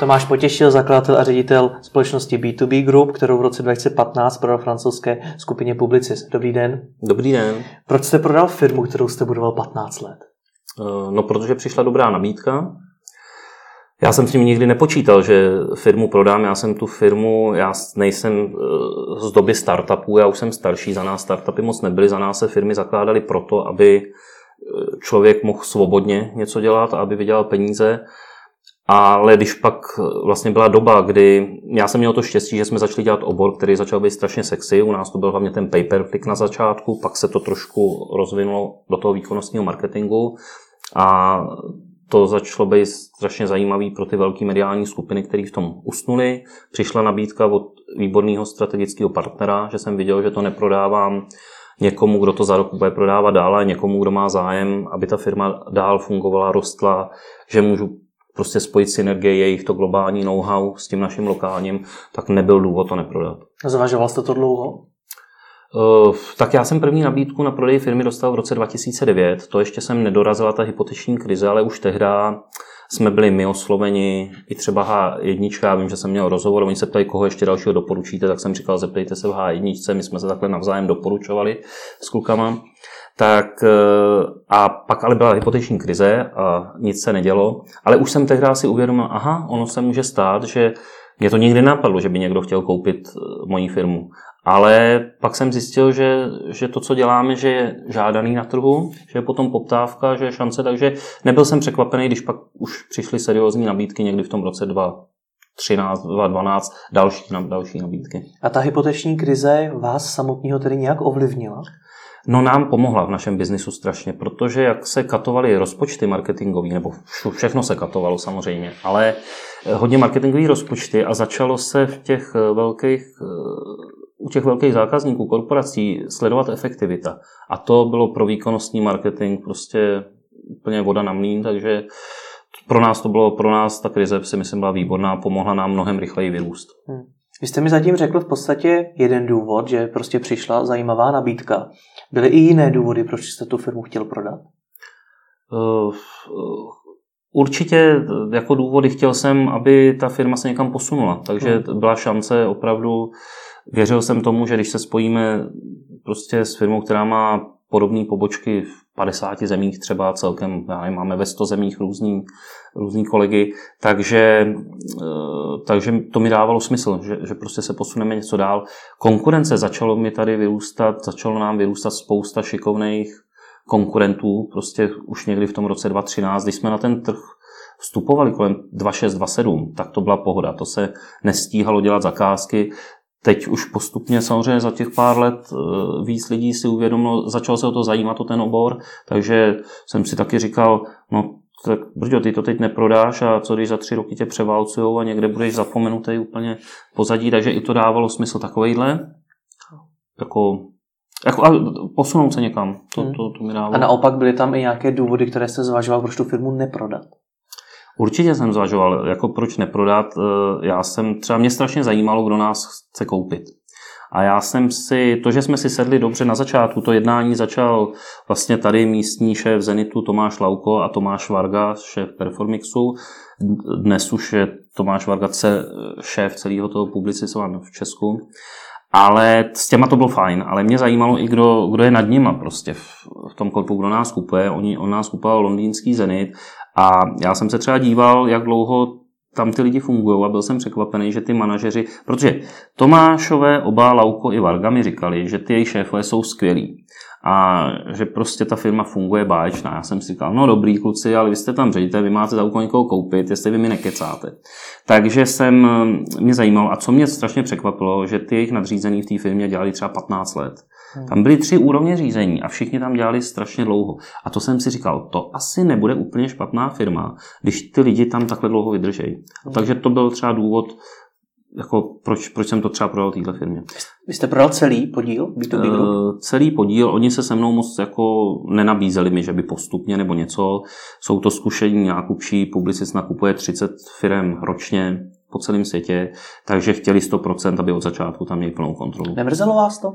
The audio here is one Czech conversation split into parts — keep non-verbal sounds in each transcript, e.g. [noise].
Tomáš Potěšil, zakladatel a ředitel společnosti B2B Group, kterou v roce 2015 prodal francouzské skupině Publicis. Dobrý den. Dobrý den. Proč jste prodal firmu, kterou jste budoval 15 let? Eh, no, protože přišla dobrá nabídka. Já jsem s tím nikdy nepočítal, že firmu prodám. Já jsem tu firmu, já nejsem eh, z doby startupů, já už jsem starší, za nás startupy moc nebyly, za nás se firmy zakládaly proto, aby eh, člověk mohl svobodně něco dělat, aby vydělal peníze ale když pak vlastně byla doba, kdy já jsem měl to štěstí, že jsme začali dělat obor, který začal být strašně sexy. U nás to byl hlavně ten paper click na začátku, pak se to trošku rozvinulo do toho výkonnostního marketingu a to začalo být strašně zajímavý pro ty velké mediální skupiny, které v tom usnuli. Přišla nabídka od výborného strategického partnera, že jsem viděl, že to neprodávám někomu, kdo to za rok bude prodávat dál, ale někomu, kdo má zájem, aby ta firma dál fungovala, rostla, že můžu prostě spojit synergie jejich to globální know-how s tím naším lokálním, tak nebyl důvod to neprodat. Zvažoval jste to dlouho? Uh, tak já jsem první nabídku na prodej firmy dostal v roce 2009. To ještě jsem nedorazila ta hypoteční krize, ale už tehdy jsme byli my osloveni, i třeba H1, já vím, že jsem měl rozhovor, oni se ptají, koho ještě dalšího doporučíte, tak jsem říkal, zeptejte se v H1, my jsme se takhle navzájem doporučovali s klukama. Tak eh, a pak ale byla hypoteční krize a nic se nedělo. Ale už jsem tehdy si uvědomil, aha, ono se může stát, že mě to nikdy napadlo, že by někdo chtěl koupit eh, moji firmu. Ale pak jsem zjistil, že, že to, co děláme, že je žádaný na trhu, že je potom poptávka, že je šance, takže nebyl jsem překvapený, když pak už přišly seriózní nabídky někdy v tom roce 2013, 2012, další, další nabídky. A ta hypoteční krize vás samotného tedy nějak ovlivnila? No nám pomohla v našem biznisu strašně, protože jak se katovaly rozpočty marketingové, nebo všechno se katovalo samozřejmě, ale eh, hodně marketingové rozpočty a začalo se v těch eh, velkých, eh, u těch velkých zákazníků, korporací sledovat efektivita. A to bylo pro výkonnostní marketing prostě úplně voda na mlín, takže pro nás to bylo, pro nás ta krize si myslím byla výborná, pomohla nám mnohem rychleji vyrůst. Hmm. Vy jste mi zatím řekl v podstatě jeden důvod, že prostě přišla zajímavá nabídka. Byly i jiné důvody, proč jste tu firmu chtěl prodat? Uh, určitě jako důvody chtěl jsem, aby ta firma se někam posunula. Takže hmm. byla šance opravdu, věřil jsem tomu, že když se spojíme prostě s firmou, která má podobné pobočky v 50 zemích třeba celkem, já nevím, máme ve 100 zemích různý, různý kolegy, takže, eh, takže to mi dávalo smysl, že, že prostě se posuneme něco dál. Konkurence začalo mi tady vyrůstat, začalo nám vyrůstat spousta šikovných konkurentů, prostě už někdy v tom roce 2013, když jsme na ten trh vstupovali kolem 2627, tak to byla pohoda. To se nestíhalo dělat zakázky. Teď už postupně samozřejmě za těch pár let eh, víc lidí si uvědomilo, začalo se o to zajímat o ten obor, takže jsem si taky říkal, no tak brďo, ty to teď neprodáš a co když za tři roky tě převálcujou a někde budeš zapomenutý úplně pozadí, takže i to dávalo smysl takovejhle, jako, jako a posunout se někam, to, hmm. to, to mi dávalo. A naopak byly tam i nějaké důvody, které jste zvažoval, proč tu firmu neprodat? Určitě jsem zvažoval, jako proč neprodat. Eh, já jsem, třeba mě strašně zajímalo, kdo nás chce koupit. A já jsem si, to, že jsme si sedli dobře na začátku, to jednání začal vlastně tady místní šéf Zenitu Tomáš Lauko a Tomáš Varga, šéf Performixu. Dnes už je Tomáš Varga šéf celého toho publicizovaného v Česku. Ale s těma to bylo fajn, ale mě zajímalo i, kdo, kdo je nad nima prostě v, v tom korpu, kdo nás kupuje. Oni, on nás kupoval londýnský Zenit a já jsem se třeba díval, jak dlouho tam ty lidi fungují a byl jsem překvapený, že ty manažeři, protože Tomášové, oba Lauko i Varga mi říkali, že ty jejich šéfové jsou skvělí a že prostě ta firma funguje báječná. Já jsem si říkal, no dobrý kluci, ale vy jste tam ředitel, vy máte za úkol někoho koupit, jestli vy mi nekecáte. Takže jsem, mě zajímalo, a co mě strašně překvapilo, že ty jejich nadřízený v té firmě dělali třeba 15 let. Hmm. Tam byly tři úrovně řízení a všichni tam dělali strašně dlouho. A to jsem si říkal, to asi nebude úplně špatná firma, když ty lidi tam takhle dlouho vydržejí. Hmm. Takže to byl třeba důvod, jako proč, proč jsem to třeba prodal téhle firmě. Vy jste prodal celý podíl B2B Group? Uh, celý podíl, oni se se mnou moc jako nenabízeli mi, že by postupně nebo něco. Jsou to zkušení nákupčí, publicist nakupuje 30 firm ročně po celém světě, takže chtěli 100%, aby od začátku tam měli plnou kontrolu. Nemrzelo vás to?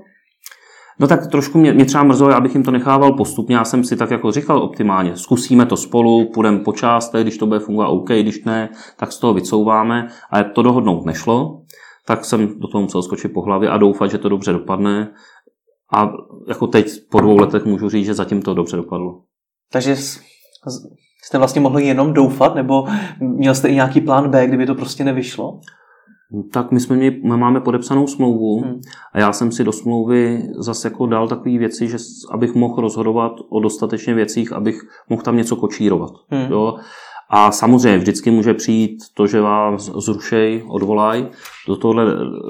No tak trošku mě, mě třeba mrzelo, abych jim to nechával postupně. Já jsem si tak jako říkal optimálně, zkusíme to spolu, půjdeme po částech, když to bude fungovat OK, když ne, tak z toho vycouváme. A to dohodnout nešlo, tak jsem do toho musel skočit po hlavě a doufat, že to dobře dopadne. A jako teď po dvou letech můžu říct, že zatím to dobře dopadlo. Takže jste vlastně mohli jenom doufat, nebo měl jste i nějaký plán B, kdyby to prostě nevyšlo? Tak my jsme měli, my máme podepsanou smlouvu hmm. a já jsem si do smlouvy zase jako dal takové věci, že abych mohl rozhodovat o dostatečně věcích, abych mohl tam něco kočírovat. Hmm. Jo? A samozřejmě vždycky může přijít to, že vás zrušej, odvolaj, do tohle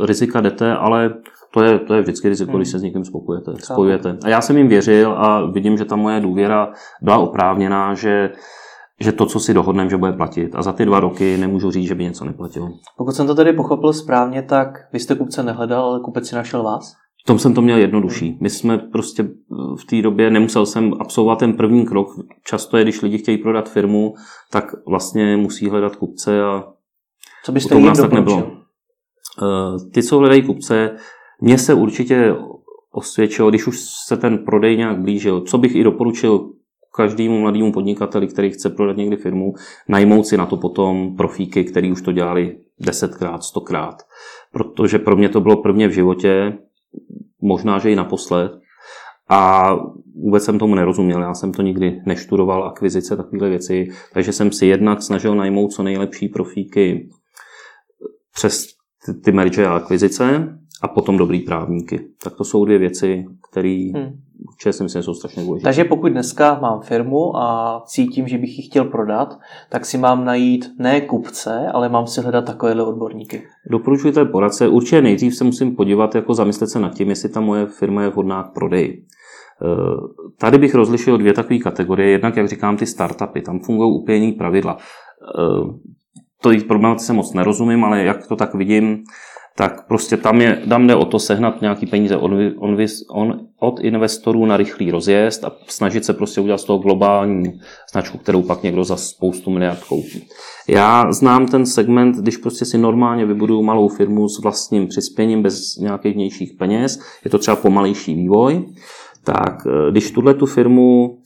rizika jdete, ale to je, to je vždycky riziko, hmm. když se s někým spokujete, spojujete. A já jsem jim věřil a vidím, že ta moje důvěra byla oprávněná, že že to, co si dohodneme, že bude platit. A za ty dva roky nemůžu říct, že by něco neplatilo. Pokud jsem to tedy pochopil správně, tak vy jste kupce nehledal, ale kupec si našel vás? V tom jsem to měl jednodušší. My jsme prostě v té době, nemusel jsem absolvovat ten první krok. Často je, když lidi chtějí prodat firmu, tak vlastně musí hledat kupce a co byste jim tak nebylo. Eh, ty, co hledají kupce, mně se určitě osvědčilo, když už se ten prodej nějak blížil, co bych i doporučil každému mladému podnikateli, který chce prodat někdy firmu, najmout si na to potom profíky, který už to dělali desetkrát, stokrát. Protože pro mě to bylo prvně v životě, možná, že i naposled. A vůbec jsem tomu nerozuměl, já jsem to nikdy neštudoval, akvizice, takovéhle věci, takže jsem si jednak snažil najmout co nejlepší profíky přes ty merge a akvizice a potom dobrý právníky. Tak to jsou dvě věci, které hmm určitě si myslím, jsou strašně důležité. Takže pokud dneska mám firmu a cítím, že bych ji chtěl prodat, tak si mám najít ne kupce, ale mám si hledat takovéhle odborníky. Doporučuji té poradce. Určitě nejdřív se musím podívat, jako zamyslet se nad tím, jestli ta moje firma je vhodná k prodeji. Eh, tady bych rozlišil dvě takové kategorie. Jednak, jak říkám, ty startupy. Tam fungují úplně jiný pravidla. Eh, to jejich problematice moc nerozumím, ale jak to tak vidím, tak prostě tam, je, tam jde o to sehnat nějaký peníze od, on, on, od investorů na rychlý rozjezd a snažit se prostě udělat z toho globální značku, kterou pak někdo za spoustu miliard koupí. Já znám ten segment, když prostě si normálně vybuduju malou firmu s vlastním přispěním bez nějakých vnějších peněz, je to třeba pomalejší vývoj, tak eh, když tuhle tu firmu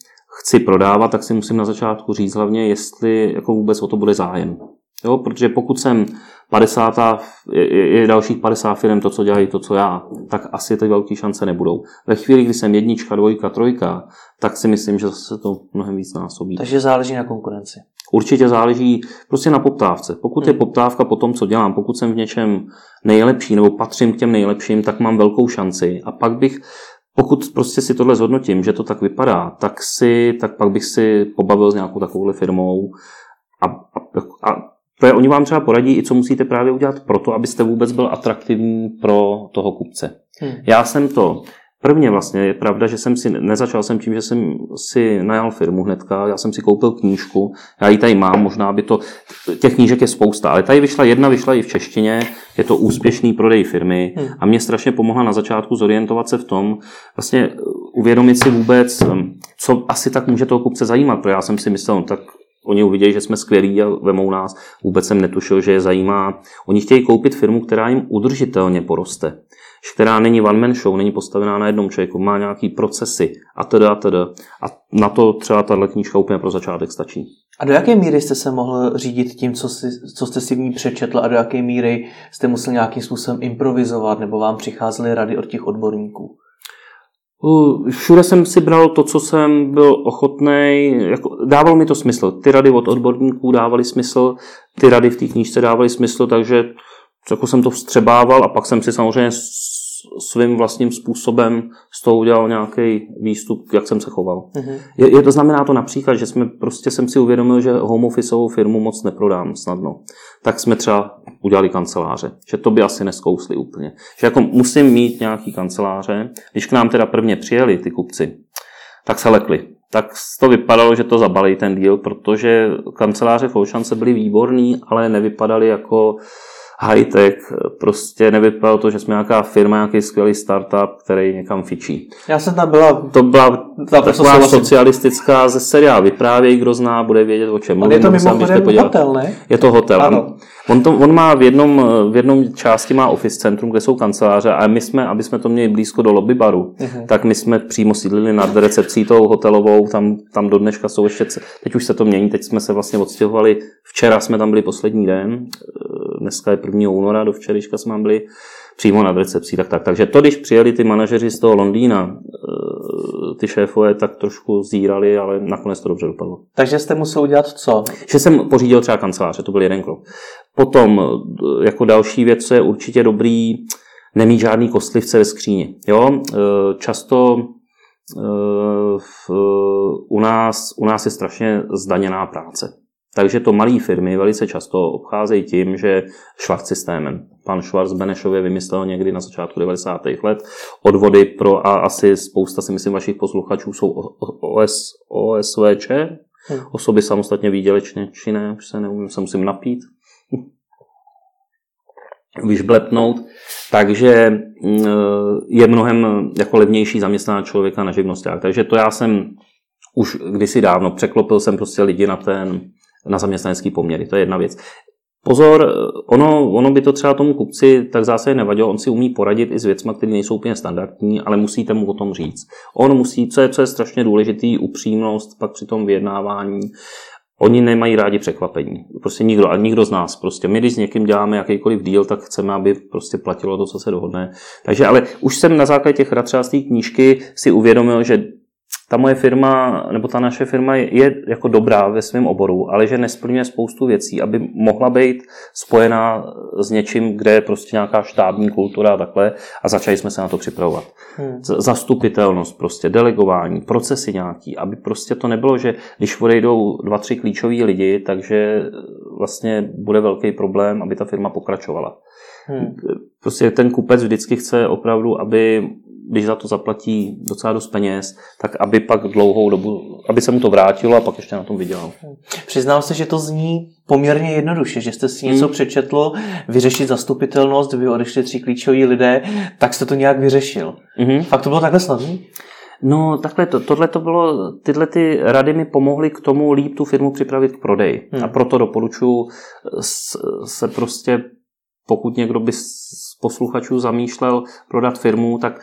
chci prodávat, tak si musím na začátku říct hlavně, jestli jako vůbec o to bude zájem. Jo, protože pokud jsem 50, je, je dalších 50 firm to, co dělají to, co já, tak asi ty velké šance nebudou. Ve chvíli, kdy jsem jednička, dvojka, trojka, tak si myslím, že se to mnohem víc násobí. Takže záleží na konkurenci. Určitě záleží prostě na poptávce. Pokud je hmm. poptávka po tom, co dělám, pokud jsem v něčem nejlepší nebo patřím k těm nejlepším, tak mám velkou šanci. A pak bych pokud prostě si tohle zhodnotím, že to tak vypadá, tak, si, tak pak bych si pobavil s nějakou takovouhle firmou a, a, a to je, oni vám třeba poradí i co musíte právě udělat pro to, abyste vůbec byl atraktivní pro toho kupce. Hmm. Já jsem to Prvně vlastně je pravda, že jsem si, nezačal jsem tím, že jsem si najal firmu hnedka, já jsem si koupil knížku, já ji tady mám, možná by to, těch knížek je spousta, ale tady vyšla jedna, vyšla i v češtině, je to úspěšný prodej firmy hmm. a mě strašně pomohla na začátku zorientovat se v tom, vlastně uvědomit si vůbec, co asi tak může toho kupce zajímat, protože já jsem si myslel, no, tak Oni uvidějí, že jsme skvělí a vemou nás. Vůbec jsem netušil, že je zajímá. Oni chtějí koupit firmu, která jim udržitelně poroste. Která není one man show, není postavená na jednom člověku, má nějaký procesy a teda a teda. A na to třeba tahle knížka úplně pro začátek stačí. A do jaké míry jste se mohl řídit tím, co, si, co jste si v ní přečetl a do jaké míry jste musel nějakým způsobem improvizovat nebo vám přicházely rady od těch odborníků? Všude jsem si bral to, co jsem byl ochotný, jako, dávalo mi to smysl. Ty rady od odborníků dávaly smysl, ty rady v té knížce dávaly smysl, takže jako jsem to vstřebával a pak jsem si samozřejmě svým vlastním způsobem z toho udělal nějaký výstup, jak jsem se choval. Mm-hmm. Je, je, to znamená to například, že jsme prostě jsem si uvědomil, že home officeovou firmu moc neprodám snadno. Tak jsme třeba udělali kanceláře, že to by asi neskousli úplně. Že jako musím mít nějaký kanceláře. Když k nám teda prvně přijeli ty kupci, tak se lekli. Tak to vypadalo, že to zabalí ten díl, protože kanceláře v Oceance byly výborný, ale nevypadaly jako high-tech, prostě nevypadalo to, že jsme nějaká firma, nějaký skvělý startup, který někam fičí. Já jsem tam byla... To byla taková socialistická ze seriálu. Vyprávěj, kdo zná, bude vědět, o čem mluvím. Ale je to mimochodem hotel, ne? Je to hotel. Ano. On, to, on má v jednom, v jednom části má office centrum, kde jsou kanceláře a my jsme, aby jsme to měli blízko do lobby baru, uh-huh. tak my jsme přímo sídlili nad recepcí tou hotelovou, tam, tam do dneška jsou ještě, teď už se to mění, teď jsme se vlastně odstěhovali, včera jsme tam byli poslední den, dneska je 1. února, do včerejška jsme byli přímo nad recepcí. Tak, tak. Takže to, když přijeli ty manažeři z toho Londýna, eh, ty šéfové, tak trošku zírali, ale nakonec to dobře dopadlo. Takže jste musel udělat co? Že jsem pořídil třeba kanceláře, to byl jeden krok. Potom, eh, jako další věc, co je určitě dobrý, nemít žádný kostlivce ve skříni. Jo? Eh, často u nás, u nás je strašně zdaněná práce. Takže to malé firmy velice často obcházejí tím, že švart systémem. Pan Schwarz Benešově vymyslel někdy na začátku 90. let odvody pro a asi spousta si myslím vašich posluchačů jsou OS, OSVČ, hmm. osoby samostatně výdělečně činné, už se neumím, se musím napít, [laughs] vyšblepnout, takže mm, je mnohem jako levnější zaměstnat člověka na živnosták. Takže to já jsem už kdysi dávno překlopil jsem prostě lidi na ten na zaměstnanecký poměry. To je jedna věc. Pozor, ono, ono by to třeba tomu kupci tak zase nevadilo, on si umí poradit i s věcmi, které nejsou úplně standardní, ale musíte mu o tom říct. On musí, co je, co je strašně důležitý, upřímnost pak při tom vyjednávání. Oni nemají rádi překvapení. Prostě nikdo, a nikdo z nás. Prostě my, když s někým děláme jakýkoliv díl, tak chceme, aby prostě platilo to, co se dohodne. Takže ale už jsem na základě těch rad knížky si uvědomil, že ta moje firma, nebo ta naše firma je jako dobrá ve svém oboru, ale že nesplňuje spoustu věcí, aby mohla být spojená s něčím, kde je prostě nějaká štábní kultura a takhle a začali jsme se na to připravovat. Hmm. Zastupitelnost prostě, delegování, procesy nějaký, aby prostě to nebylo, že když odejdou dva, tři klíčoví lidi, takže vlastně bude velký problém, aby ta firma pokračovala. Hmm. Prostě ten kupec vždycky chce opravdu, aby když za to zaplatí docela dost peněz, tak aby pak dlouhou dobu, aby se mu to vrátilo a pak ještě na tom vydělal. Přiznám se, že to zní poměrně jednoduše, že jste si něco hmm. přečetl, vyřešit zastupitelnost, vy odešli tři klíčoví lidé, tak jste to nějak vyřešil. Hmm. Fakt to bylo takhle snadné? No, takhle to, tohle to bylo, tyhle ty rady mi pomohly k tomu líp tu firmu připravit k prodeji. Hmm. A proto doporučuji se prostě, pokud někdo by z posluchačů zamýšlel prodat firmu, tak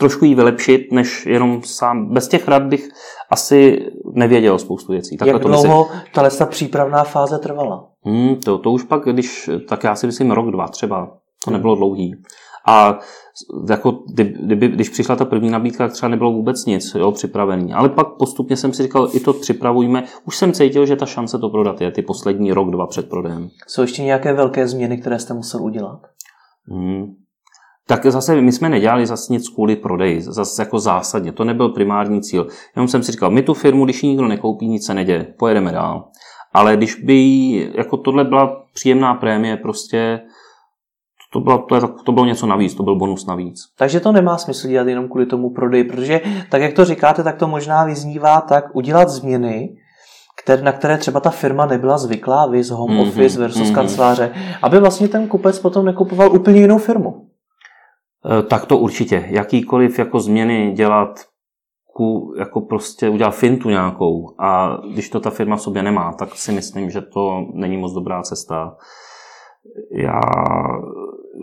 trošku ji vylepšit, než jenom sám. Bez těch rad bych asi nevěděl spoustu věcí. Takhle Jak to dlouho tahle ta přípravná fáze trvala? Hmm, to, to už pak, když, tak já si myslím rok, dva třeba. To hmm. nebylo dlouhý. A jako, kdyby, když přišla ta první nabídka, tak třeba nebylo vůbec nic jo, připravený. Ale pak postupně jsem si říkal, i to připravujme. Už jsem cítil, že ta šance to prodat je ty poslední rok, dva před prodejem. Jsou ještě nějaké velké změny, které jste musel udělat? Hmm, tak zase my jsme nedělali zase nic kvůli prodeji, zase jako zásadně, to nebyl primární cíl. Jenom jsem si říkal, my tu firmu, když nikdo nekoupí, nic se neděje, pojedeme dál. Ale když by, jako tohle byla příjemná prémie, prostě to bylo, to, to bylo něco navíc, to byl bonus navíc. Takže to nemá smysl dělat jenom kvůli tomu prodeji, protože tak, jak to říkáte, tak to možná vyznívá tak udělat změny, které, na které třeba ta firma nebyla zvyklá, vy z home mm-hmm, office versus mm-hmm. kanceláře, aby vlastně ten kupec potom nekupoval úplně jinou firmu. Eh, tak to určitě. Jakýkoliv jako změny dělat, ku, jako prostě udělat fintu nějakou a když to ta firma v sobě nemá, tak si myslím, že to není moc dobrá cesta. Já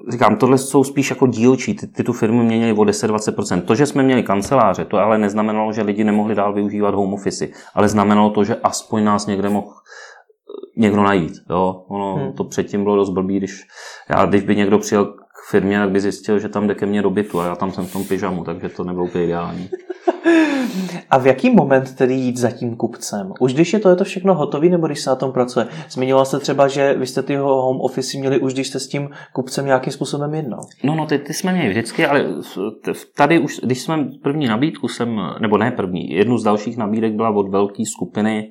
říkám, tohle jsou spíš jako dílčí. Ty, ty tu firmu měnily o 10-20%. To, že jsme měli kanceláře, to ale neznamenalo, že lidi nemohli dál využívat home office, ale znamenalo to, že aspoň nás někde mohl někdo najít. Jo? Ono, hmm. To předtím bylo dost blbý, když, já, když by někdo přijel firmě, tak by zjistil, že tam jde ke mně do bytu a já tam jsem v tom pyžamu, takže to nebylo úplně ideální. [laughs] a v jaký moment tedy jít za tím kupcem? Už když je to, je to všechno hotové, nebo když se na tom pracuje? Zmiňoval jste třeba, že vy jste ty home office měli už, když jste s tím kupcem nějakým způsobem jednal. No, no, ty, ty jsme měli vždycky, ale tady už, když jsme první nabídku jsem, nebo ne první, jednu z dalších nabídek byla od velké skupiny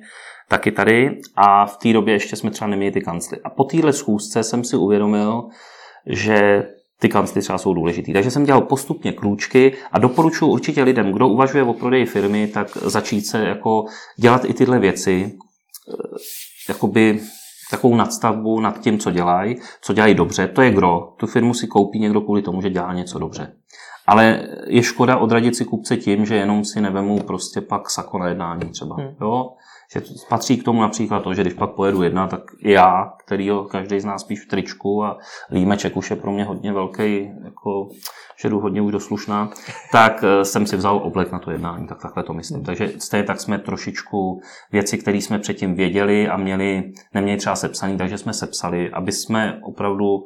taky tady a v té době ještě jsme třeba neměli ty kancly. A po téhle schůzce jsem si uvědomil, že ty kancly třeba jsou důležitý. Takže jsem dělal postupně krůčky a doporučuji určitě lidem, kdo uvažuje o prodeji firmy, tak začít se jako dělat i tyhle věci, eh, jakoby takovou nadstavbu nad tím, co dělají, co dělají dobře. To je gro. Tu firmu si koupí někdo kvůli tomu, že dělá něco dobře. Ale je škoda odradit si kupce tím, že jenom si nevemu prostě pak sako na jednání třeba. Hmm. Jo? Že patří k tomu například to, že když pak pojedu jedna, tak já, který každý z nás spíš v tričku a límeček už je pro mě hodně velký, jako, že jdu hodně už do slušná, tak eh, jsem si vzal oblek na to jednání, tak takhle to myslím. Takže stejně tak jsme trošičku věci, které jsme předtím věděli a měli, neměli třeba sepsaný, takže jsme sepsali, aby jsme opravdu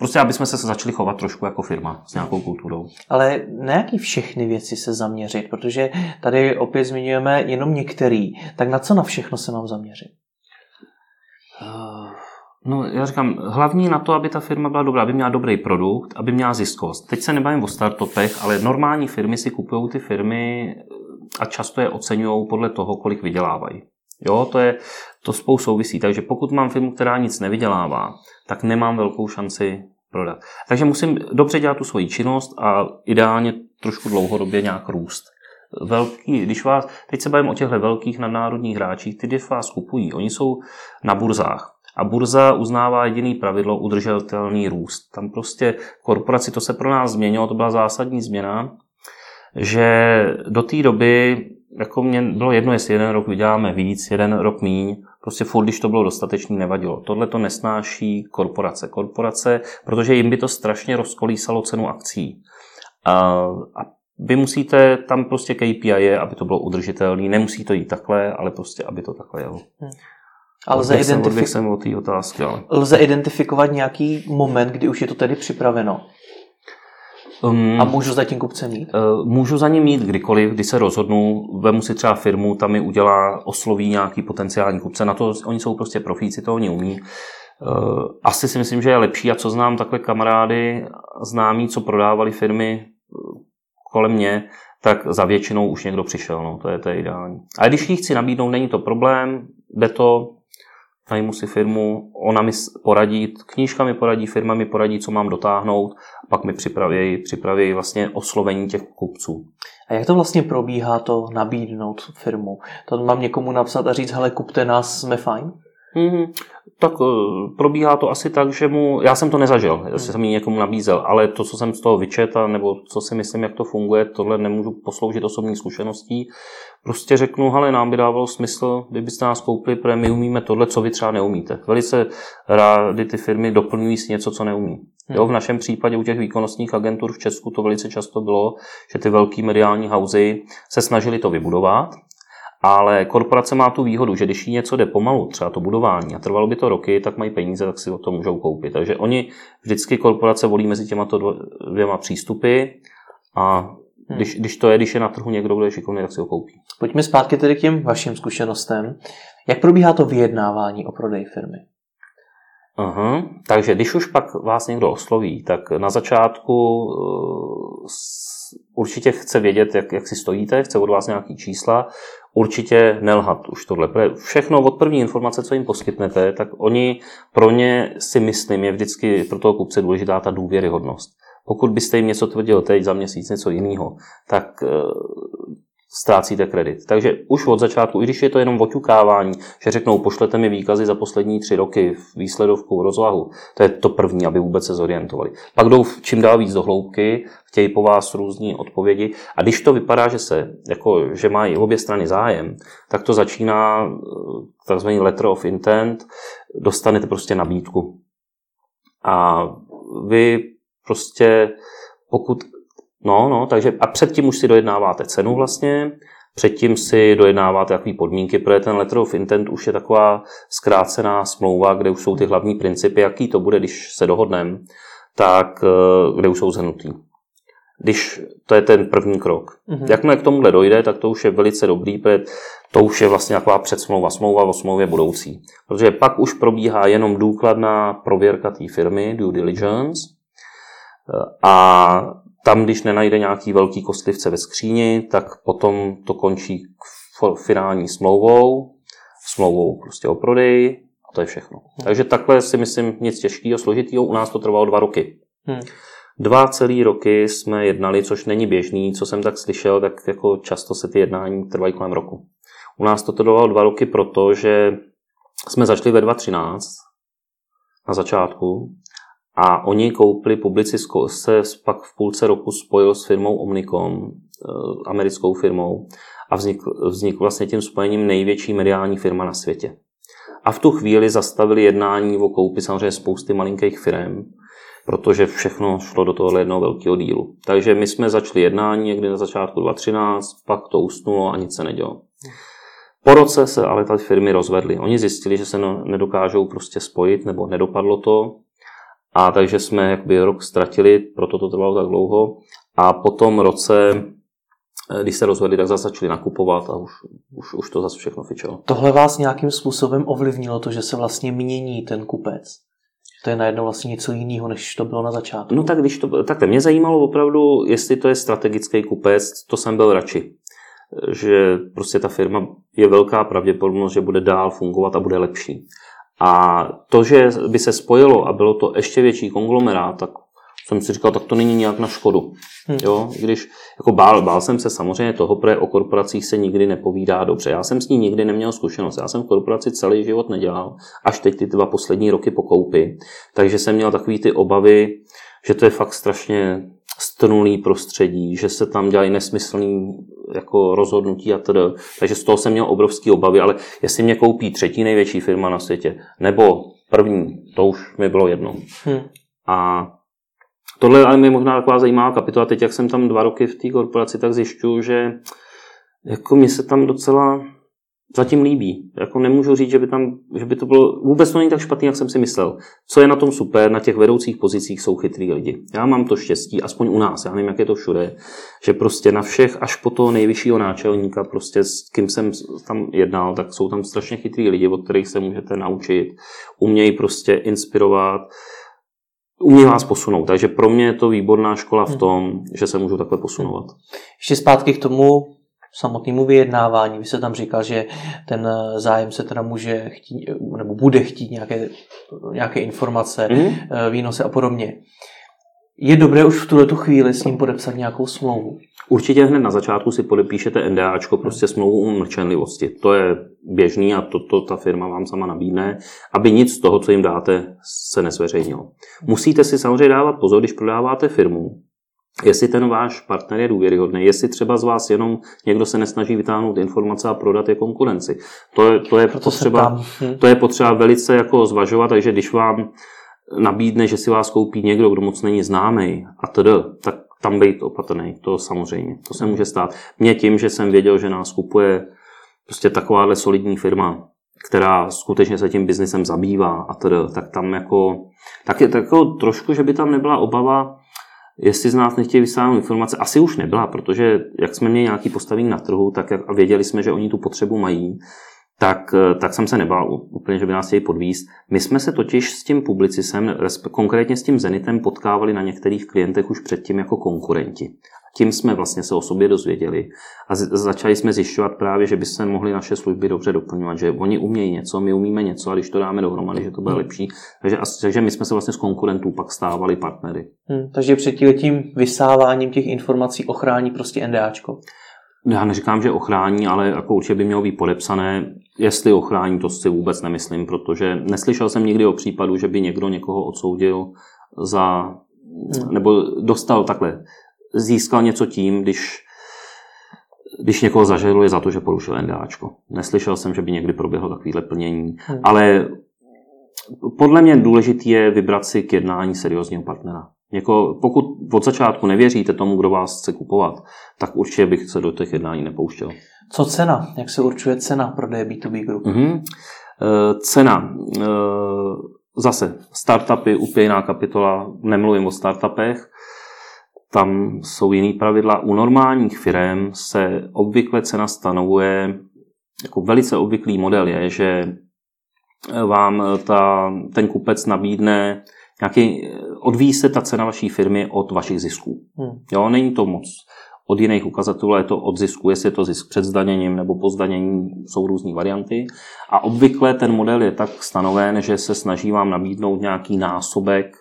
Prostě, aby jsme se začali chovat trošku jako firma s nějakou kulturou. Ale na jaký všechny věci se zaměřit? Protože tady opět zmiňujeme jenom některý. Tak na co na všechno se mám zaměřit? Uh, no, já říkám, hlavní na to, aby ta firma byla dobrá, aby měla dobrý produkt, aby měla ziskost. Teď se nebavím o startupech, ale normální firmy si kupují ty firmy a často je oceňují podle toho, kolik vydělávají. Jo, to je, to spolu souvisí. Takže pokud mám firmu, která nic nevydělává, tak nemám velkou šanci prodat. Takže musím dobře dělat tu svoji činnost a ideálně trošku dlouhodobě nějak růst. Velký, když vás, teď se bavím o těchto velkých nadnárodních hráčích, ty, když vás kupují, oni jsou na burzách. A burza uznává jediný pravidlo udržitelný růst. Tam prostě korporaci, to se pro nás změnilo, to byla zásadní změna, že do té doby jako mě bylo jedno, jestli jeden rok vyděláme víc, jeden rok míň, prostě furt, když to bylo dostatečný, nevadilo. Tohle to nesnáší korporace. Korporace, protože jim by to strašně rozkolísalo cenu akcí. A, a vy musíte, tam prostě KPI je, aby to bylo udržitelné. Nemusí to jít takhle, ale prostě, aby to takhle jelo. Hmm. A lze, identifik... jsem od té otázky, ale... lze identifikovat nějaký moment, kdy už je to tedy připraveno? Um, a můžu za tím kupcem mít? Uh, můžu za ním mít kdykoliv, kdy se rozhodnu, vemu si třeba firmu, tam mi udělá, osloví nějaký potenciální kupce, na to oni jsou prostě profíci, to oni umí. Uh, asi si myslím, že je lepší a co znám takhle kamarády, známí, co prodávali firmy uh, kolem mě, tak za většinou už někdo přišel, no, to je, to je ideální. A když ji chci nabídnout, není to problém, jde to, najmu si firmu, ona mi poradí, knížka mi poradí, firma mi poradí, co mám dotáhnout, pak mi připraví, připraví vlastně oslovení těch kupců. A jak to vlastně probíhá to nabídnout firmu? To mám někomu napsat a říct, hele, kupte nás, jsme fajn? Mm-hmm. Tak uh, probíhá to asi tak, že mu, já jsem to nezažil, hmm. jestli jsem ji někomu nabízel, ale to, co jsem z toho vyčetl, nebo co si myslím, jak to funguje, tohle nemůžu posloužit osobní zkušeností. Prostě řeknu, ale nám by dávalo smysl, kdybyste nás koupili, protože my umíme tohle, co vy třeba neumíte. Velice rádi ty firmy doplňují si něco, co neumí. Hmm. Jo, v našem případě u těch výkonnostních agentur v Česku to velice často bylo, že ty velké mediální hauzy se snažili to vybudovat ale korporace má tu výhodu, že když jí něco jde pomalu, třeba to budování, a trvalo by to roky, tak mají peníze, tak si o to můžou koupit. Takže oni vždycky korporace volí mezi těma dvěma přístupy a hmm. když, když to je, když je na trhu někdo, kdo je šikovný, tak si ho koupí. Pojďme zpátky tedy k těm vašim zkušenostem. Jak probíhá to vyjednávání o prodej firmy? Aha, takže když už pak vás někdo osloví, tak na začátku uh, určitě chce vědět, jak, jak si stojíte, chce od vás nějaký čísla, určitě nelhat už tohle. Všechno od první informace, co jim poskytnete, tak oni pro ně si myslím, je vždycky pro toho kupce důležitá ta důvěryhodnost. Pokud byste jim něco tvrdil teď za měsíc něco jiného, tak eh, ztrácíte kredit. Takže už od začátku, i když je to jenom oťukávání, že řeknou, pošlete mi výkazy za poslední tři roky, výsledovku, rozvahu, to je to první, aby vůbec se zorientovali. Pak jdou čím dál víc do hloubky, chtějí po vás různé odpovědi a když to vypadá, že se, jako, že mají obě strany zájem, tak to začíná eh, takzvaný letter of intent, dostanete prostě nabídku. A vy prostě, pokud No, no, takže a předtím už si dojednáváte cenu vlastně, předtím si dojednáváte jaký podmínky, protože ten letter of intent už je taková zkrácená smlouva, kde už jsou ty hlavní principy, jaký to bude, když se dohodneme, tak eh, kde už jsou zhrnutý. Když to je ten první krok. Mm-hmm. Jakmile k tomuhle dojde, tak to už je velice dobrý, protože to už je vlastně taková předsmlouva, smlouva o smlouvě budoucí. Protože pak už probíhá jenom důkladná prověrka té firmy, due diligence, eh, a tam, když nenajde nějaký velký kostlivce ve skříni, tak potom to končí finální smlouvou, smlouvou prostě o prodeji a to je všechno. Hmm. Takže takhle si myslím nic těžkého, složitého. U nás to trvalo dva roky. Hmm. Dva celý roky jsme jednali, což není běžný, co jsem tak slyšel, tak jako často se ty jednání trvají kolem roku. U nás to trvalo dva roky, protože jsme začali ve 2013 na začátku a oni koupili Publicisco, se pak v půlce roku spojil s firmou Omnicom, eh, americkou firmou, a vznikl, vznikl vlastně tím spojením největší mediální firma na světě. A v tu chvíli zastavili jednání o koupi samozřejmě spousty malinkých firm, protože všechno šlo do tohohle jednoho velkého dílu. Takže my jsme začali jednání někdy na začátku 2013, pak to usnulo a nic se nedělo. Po roce se ale ty firmy rozvedly. Oni zjistili, že se nedokážou prostě spojit, nebo nedopadlo to. A takže jsme jakby rok ztratili, proto to trvalo tak dlouho. A po tom roce Eh, když se rozhodli, tak zase začali nakupovat a už, už, už to zase všechno fičelo. Tohle vás nějakým způsobem ovlivnilo to, že se vlastně mění ten kupec? To je najednou vlastně něco jiného, než to bylo na začátku. No tak když to, tak mě zajímalo opravdu, jestli to je strategický kupec, to jsem byl radši. Že prostě ta firma je velká pravděpodobnost, že bude dál fungovat a bude lepší. A to, že by se spojilo a bylo to ještě větší konglomerát, tak jsem si říkal, tak to není nějak na škodu. Hmm. Jo, když jako bál, bál jsem se samozřejmě toho, protože o korporacích se nikdy nepovídá dobře. Já jsem s ní nikdy neměl zkušenost. Já jsem v korporaci celý život nedělal, až teď ty dva poslední roky po koupi. Takže jsem měl takový ty obavy, že to je fakt strašně strnulý prostředí, že se tam dělají nesmyslný jako rozhodnutí a tedy. Takže z toho jsem měl obrovský obavy, ale jestli mě koupí třetí největší firma na světě, nebo první, to už mi bylo jedno. Hmm. A Tohle ale je možná taková zajímavá kapitola. Teď, jak jsem tam dva roky v té korporaci, tak zjišťuju, že jako mi se tam docela zatím líbí. Jako nemůžu říct, že by, tam, že by to bylo, vůbec to není tak špatný, jak jsem si myslel. Co je na tom super, na těch vedoucích pozicích jsou chytrý lidi. Já mám to štěstí, aspoň u nás, já nevím, jak je to všude, že prostě na všech, až po toho nejvyššího náčelníka, prostě s kým jsem tam jednal, tak jsou tam strašně chytrý lidi, od kterých se můžete naučit, umějí prostě inspirovat, umí vás posunout. Takže pro mě je to výborná škola v hmm. tom, že se můžu takhle posunovat. Ještě zpátky k tomu samotnému vyjednávání. Vy se tam říkal, že ten zájem se teda může chtít, nebo bude chtít nějaké, nějaké informace, mm. výnosy a podobně. Je dobré už v tuto chvíli s ním podepsat nějakou smlouvu? Určitě hned na začátku si podepíšete NDAčko, prostě smlouvu o mlčenlivosti. To je běžný a to, to ta firma vám sama nabídne, aby nic z toho, co jim dáte, se nezveřejnilo. Musíte si samozřejmě dávat pozor, když prodáváte firmu, jestli ten váš partner je důvěryhodný, jestli třeba z vás jenom někdo se nesnaží vytáhnout informace a prodat je konkurenci. To je, to je, potřeba, hm. to je potřeba velice jako zvažovat, takže když vám nabídne, že si vás koupí někdo, kdo moc není známý a tedy, tak tam být opatrný, to samozřejmě, to se může stát. Mě tím, že jsem věděl, že nás kupuje prostě takováhle solidní firma, která skutečně se tím biznesem zabývá a tedy, tak tam jako, tak je tak jako trošku, že by tam nebyla obava, jestli z nás nechtějí vysáhnout informace. Asi už nebyla, protože jak jsme měli nějaký postavení na trhu, tak jak, a věděli jsme, že oni tu potřebu mají, tak, eh, tak jsem se nebál úplně, že by nás chtěli podvíst. My jsme se totiž s tím publicisem, konkrétně s tím Zenitem, potkávali na některých klientech už předtím jako konkurenti. Tím jsme vlastně se o sobě dozvěděli a začali jsme zjišťovat právě, že by se mohly naše služby dobře doplňovat, že oni umějí něco, my umíme něco a když to dáme dohromady, že to bude hmm. lepší. Takže, takže my jsme se vlastně z konkurentů pak stávali partnery. Hmm, takže před tím vysáváním těch informací ochrání prostě NDAčko? Já neříkám, že ochrání, ale jako určitě by mělo být podepsané. Jestli ochrání, to si vůbec nemyslím, protože neslyšel jsem nikdy o případu, že by někdo někoho odsoudil za, hmm. nebo dostal takhle, získal něco tím, když, když někoho zažaluje za to, že porušil NDAčko. Neslyšel jsem, že by někdy proběhlo takovéhle plnění, hmm. ale podle mě důležitý je vybrat si k jednání seriózního partnera. Jako pokud od začátku nevěříte tomu, kdo vás chce kupovat, tak určitě bych se do těch jednání nepouštěl. Co cena? Jak se určuje cena prodeje B2B Group? Mm-hmm. Cena. E, zase startupy, úplně jiná kapitola, nemluvím o startupech. Tam jsou jiný pravidla. U normálních firm se obvykle cena stanovuje, jako velice obvyklý model je, že vám ta, ten kupec nabídne nějaký, odvíjí se ta cena vaší firmy od vašich zisků. Hmm. Jo, není to moc od jiných ukazatelů, je to od zisku, jestli je to zisk před zdaněním nebo po zdanění, jsou různé varianty. A obvykle ten model je tak stanoven, že se snaží vám nabídnout nějaký násobek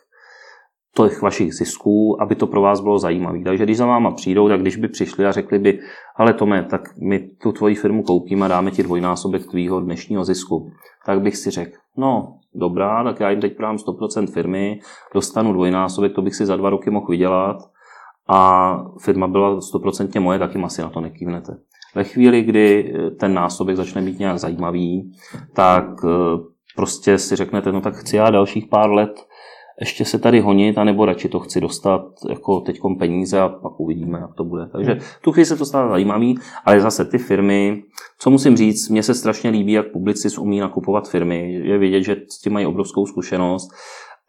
těch vašich zisků, aby to pro vás bylo zajímavé. Takže když za váma přijdou, tak když by přišli a řekli by, ale Tome, tak my tu tvoji firmu koupíme a dáme ti dvojnásobek tvýho dnešního zisku, tak bych si řekl, no dobrá, tak já jim teď právě 100% firmy, dostanu dvojnásobek, to bych si za dva roky mohl vydělat a firma byla 100% moje, tak jim asi na to nekývnete. Ve chvíli, kdy ten násobek začne být nějak zajímavý, tak eh, prostě si řeknete, no tak chci já dalších pár let ještě se tady honit, anebo radši to chci dostat jako teď peníze a pak uvidíme, jak to bude. Takže hmm. tu chvíli se to stává zajímavý, ale zase ty firmy, co musím říct, mně se strašně líbí, jak publicist umí nakupovat firmy. Je vidět, že s tím mají obrovskou zkušenost.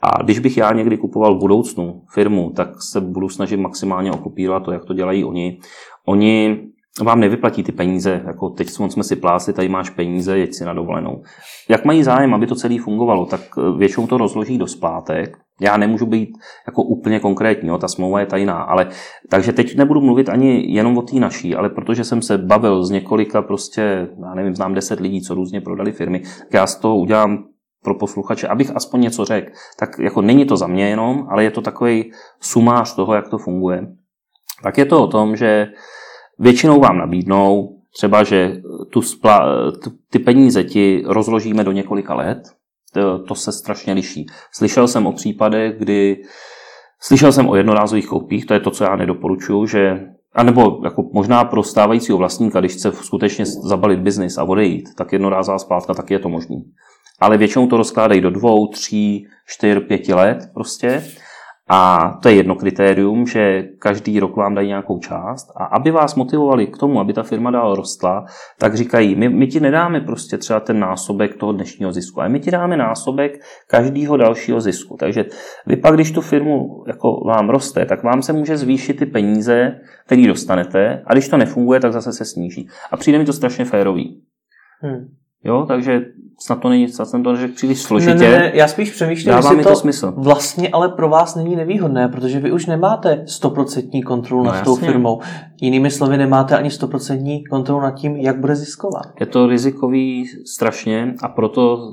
A když bych já někdy kupoval v budoucnu firmu, tak se budu snažit maximálně okupírovat to, jak to dělají oni. Oni vám nevyplatí ty peníze, jako teď jsme si plásli, tady máš peníze, jeď si na dovolenou. Jak mají zájem, aby to celé fungovalo, tak eh, většinou to rozloží do splátek. Já nemůžu být jako úplně konkrétní, jo, ta smlouva je tajná, ale takže teď nebudu mluvit ani jenom o té naší, ale protože jsem se bavil s několika prostě, já nevím, znám deset lidí, co různě prodali firmy, tak já z toho udělám pro posluchače, abych aspoň něco řekl. Tak jako není to za mě jenom, ale je to takový sumář toho, jak to funguje. Tak je to o tom, že Většinou vám nabídnou třeba, že tu spla, ty peníze ti rozložíme do několika let. To, to se strašně liší. Slyšel jsem o případech, kdy Slyšel jsem o jednorázových koupích, to je to, co já nedoporučuju, že a nebo jako možná pro stávajícího vlastníka, když chce skutečně zabalit biznis a odejít, tak jednorázová splátka taky je to možný. Ale většinou to rozkládají do dvou, tří, čtyř, pěti let prostě. A to je jedno kritérium, že každý rok vám dají nějakou část a aby vás motivovali k tomu, aby ta firma dál rostla, tak říkají, my, my ti nedáme prostě třeba ten násobek toho dnešního zisku, ale my ti dáme násobek každého dalšího zisku. Takže vy pak, když tu firmu jako vám roste, tak vám se může zvýšit ty peníze, které dostanete a když to nefunguje, tak zase se sníží. A přijde mi to strašně férový. Hmm. Jo, takže snad to není, snad jsem to neřekl příliš složitě. Ne, ne, ne, já spíš přemýšlím, jestli to, to smysl. vlastně ale pro vás není nevýhodné, protože vy už nemáte stoprocentní kontrolu no, nad tou firmou. Jinými slovy, nemáte ani stoprocentní kontrolu nad tím, jak bude zisková. Je to rizikový strašně a proto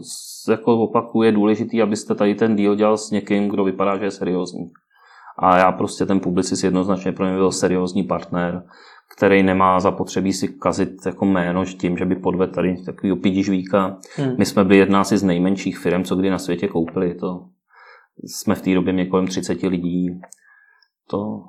jako opaku je důležitý, abyste tady ten deal dělal s někým, kdo vypadá, že je seriózní. A já prostě ten publicist jednoznačně pro mě byl seriózní partner který nemá zapotřebí si kazit jako jméno tím, že by podvedl tady takový žvíka. Hmm. My jsme byli jedna z nejmenších firm, co kdy na světě koupili. To jsme v té době měli kolem 30 lidí. To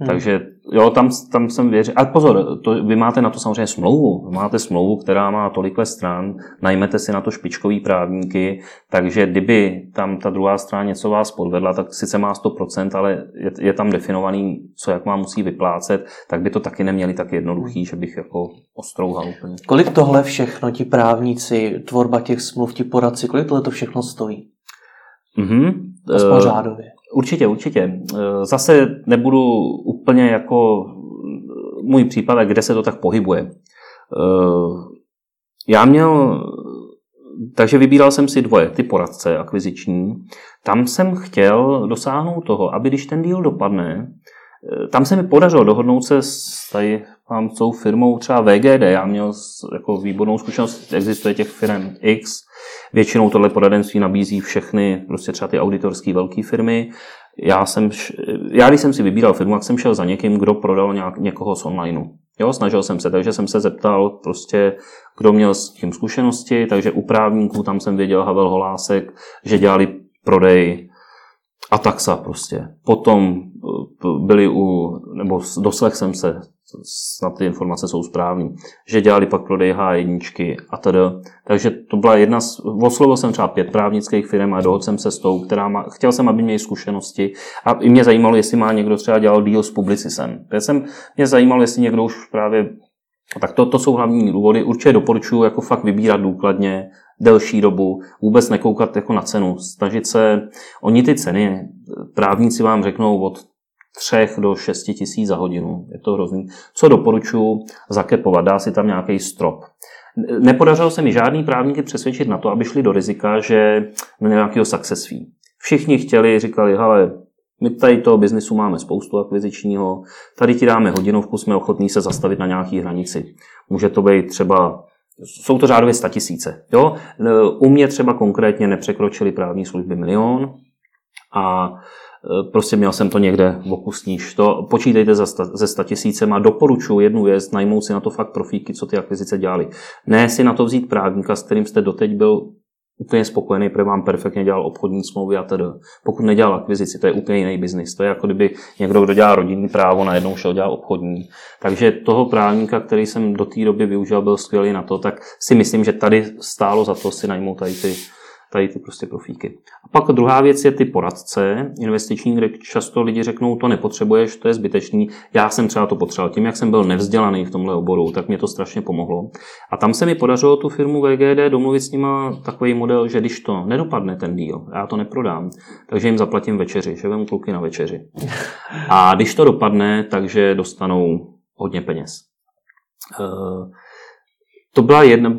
Hmm. Takže jo, tam, tam jsem věřil. A pozor, to, vy máte na to samozřejmě smlouvu. Vy máte smlouvu, která má tolikle stran, najmete si na to špičkový právníky, takže kdyby tam ta druhá strana něco vás podvedla, tak sice má 100%, ale je, je tam definovaný, co jak má musí vyplácet, tak by to taky neměli tak jednoduchý, že bych jako ostrouhal úplně. Kolik tohle všechno ti právníci, tvorba těch smluv, ti poradci, kolik tohle to všechno stojí? Mm-hmm. Aspoň řádově. Určitě, určitě. E, zase nebudu úplně jako můj případ, kde se to tak pohybuje. E, já měl, takže vybíral jsem si dvoje, ty poradce akviziční. Tam jsem chtěl dosáhnout toho, aby když ten díl dopadne, e, tam se mi podařilo dohodnout se s tady mám tou firmou třeba VGD, já měl jako výbornou zkušenost, existuje těch firm X, většinou tohle poradenství nabízí všechny, prostě třeba ty auditorské velké firmy. Já, jsem, já když jsem si vybíral firmu, tak jsem šel za někým, kdo prodal nějak, někoho z onlineu. Jo, snažil jsem se, takže jsem se zeptal prostě, kdo měl s tím zkušenosti, takže u právníků tam jsem věděl Havel Holásek, že dělali prodej a taxa prostě. Potom eh, byli u, nebo doslech jsem se snad ty informace jsou správné, že dělali pak prodej H1 a tedy. Takže to byla jedna z, oslovil jsem třeba pět právnických firm a dohodl jsem se s tou, která má, chtěl jsem, aby měli zkušenosti a i mě zajímalo, jestli má někdo třeba dělal deal s publicisem. Já jsem, mě zajímalo, jestli někdo už právě tak to, to jsou hlavní důvody. Určitě doporučuji jako fakt vybírat důkladně, delší dobu, vůbec nekoukat jako na cenu. Snažit se, oni ty ceny, právníci vám řeknou od 3 do 6 tisíc za hodinu. Je to hrozný. Co doporučuji zakepovat? Dá si tam nějaký strop. Nepodařilo se mi žádný právníky přesvědčit na to, aby šli do rizika, že na nějakého success fee. Všichni chtěli, říkali, hele, my tady toho biznisu máme spoustu akvizičního, tady ti dáme hodinovku, jsme ochotní se zastavit na nějaký hranici. Může to být třeba, jsou to řádově tisíce. Jo? U mě třeba konkrétně nepřekročili právní služby milion a prostě měl jsem to někde v oku sníž. To počítejte za sta, ze 100 tisícem a doporučuji jednu věc, najmout si na to fakt profíky, co ty akvizice dělali. Ne si na to vzít právníka, s kterým jste doteď byl úplně spokojený, protože vám perfektně dělal obchodní smlouvy a tedy. Pokud nedělal akvizici, to je úplně jiný biznis. To je jako kdyby někdo, kdo dělá rodinný právo, najednou šel dělat obchodní. Takže toho právníka, který jsem do té doby využil, byl skvělý na to, tak si myslím, že tady stálo za to si najmout tady ty tady ty prostě profíky. A pak druhá věc je ty poradce investiční, kde často lidi řeknou, to nepotřebuješ, to je zbytečný. Já jsem třeba to potřeboval. Tím, jak jsem byl nevzdělaný v tomhle oboru, tak mě to strašně pomohlo. A tam se mi podařilo tu firmu VGD domluvit s nima takový model, že když to nedopadne ten díl, já to neprodám, takže jim zaplatím večeři, že vemu kluky na večeři. A když to dopadne, takže dostanou hodně peněz. Uh, to byla jedna,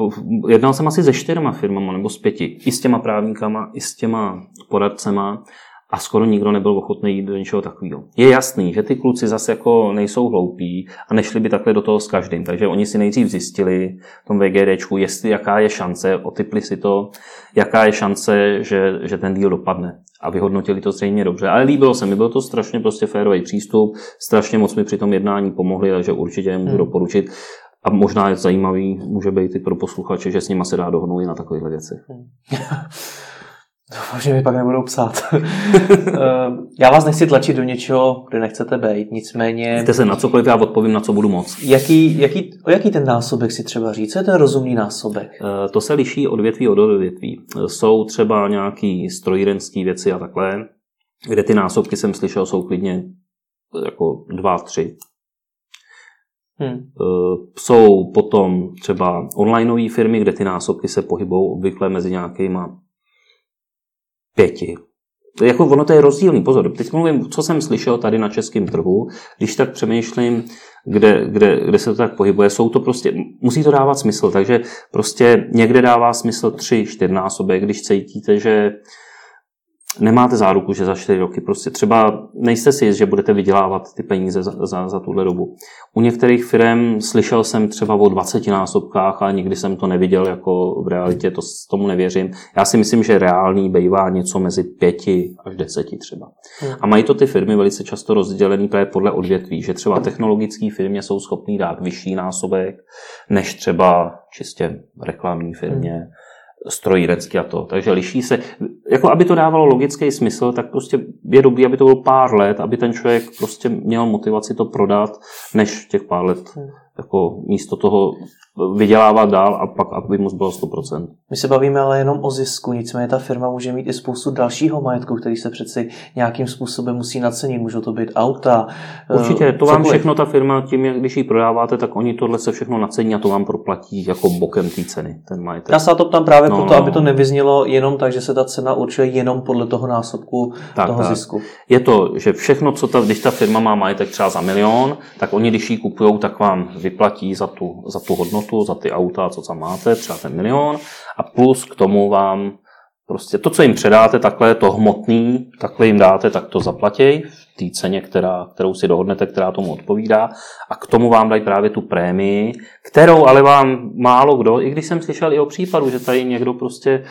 jednal jsem asi se čtyřma firmama nebo s pěti, i s těma právníkama, i s těma poradcema a skoro nikdo nebyl ochotný jít do něčeho takového. Je jasný, že ty kluci zase jako nejsou hloupí a nešli by takhle do toho s každým, takže oni si nejdřív zjistili v tom VGDčku, jestli jaká je šance, otypli si to, jaká je šance, že, že ten díl dopadne a vyhodnotili to zřejmě dobře. Ale líbilo se mi, byl to strašně prostě férový přístup, strašně moc mi při tom jednání pomohli, takže určitě je můžu hmm. doporučit. A možná je zajímavý, může být i pro posluchače, že s nima se dá dohodnout i na takovéhle věci. [laughs] Doufám, že mi pak nebudou psát. [laughs] Eh, já vás nechci tlačit do něčeho, kde nechcete být, nicméně... Jste se na cokoliv, já odpovím, na co budu moc. Jaký, jaký, o jaký ten násobek si třeba říct? Co je ten rozumný násobek? Eh, to se liší od větví od odvětví. Eh, jsou třeba nějaký strojírenské věci a takhle, kde ty násobky jsem slyšel jsou klidně jako dva, tři, Hmm. Jsou potom třeba onlineové firmy, kde ty násobky se pohybují obvykle mezi nějakýma pěti. Jako ono to je rozdílný, pozor, teď mluvím, co jsem slyšel tady na českém trhu, když tak přemýšlím, kde, kde, kde se to tak pohybuje, jsou to prostě, musí to dávat smysl, takže prostě někde dává smysl tři, čtyřnásobek, když cítíte, že nemáte záruku, že za 4 roky prostě třeba nejste si jist, že budete vydělávat ty peníze za, za, za tuhle dobu. U některých firm slyšel jsem třeba o 20 násobkách, ale nikdy jsem to neviděl jako v realitě, to tomu nevěřím. Já si myslím, že reálný bývá něco mezi 5 až 10 třeba. Hmm. A mají to ty firmy velice často rozdělený právě podle odvětví, že třeba technologické firmě jsou schopný dát vyšší násobek, než třeba čistě reklamní firmě. Hmm strojírenský a to. Takže liší se. Jako aby to dávalo logický smysl, tak prostě je dobrý, aby to bylo pár let, aby ten člověk prostě měl motivaci to prodat, než těch pár let hmm. jako místo toho vydělávat dál a pak aby mu zbylo 100%. My se bavíme ale jenom o zisku, nicméně ta firma může mít i spoustu dalšího majetku, který se přeci nějakým způsobem musí nacenit. Můžou to být auta. Určitě, to vám všechno ta firma, tím, jak když ji prodáváte, tak oni tohle se všechno nacení a to vám proplatí jako bokem té ceny, ten majetek. Já se na to ptám právě no, proto, no. aby to nevyznělo jenom tak, že se ta cena určuje jenom podle toho násobku tak, toho tak. zisku. Je to, že všechno, co ta, když ta firma má majetek třeba za milion, tak oni, když ji kupují, tak vám vyplatí za tu, za tu hodnotu hodnotu za ty auta, co tam máte, třeba ten milion, a plus k tomu vám prostě to, co jim předáte, takhle to hmotný, takhle jim dáte, tak to zaplatěj v té ceně, která, kterou si dohodnete, která tomu odpovídá a k tomu vám dají právě tu prémii, kterou ale vám málo kdo, i když jsem slyšel i o případu, že tady někdo prostě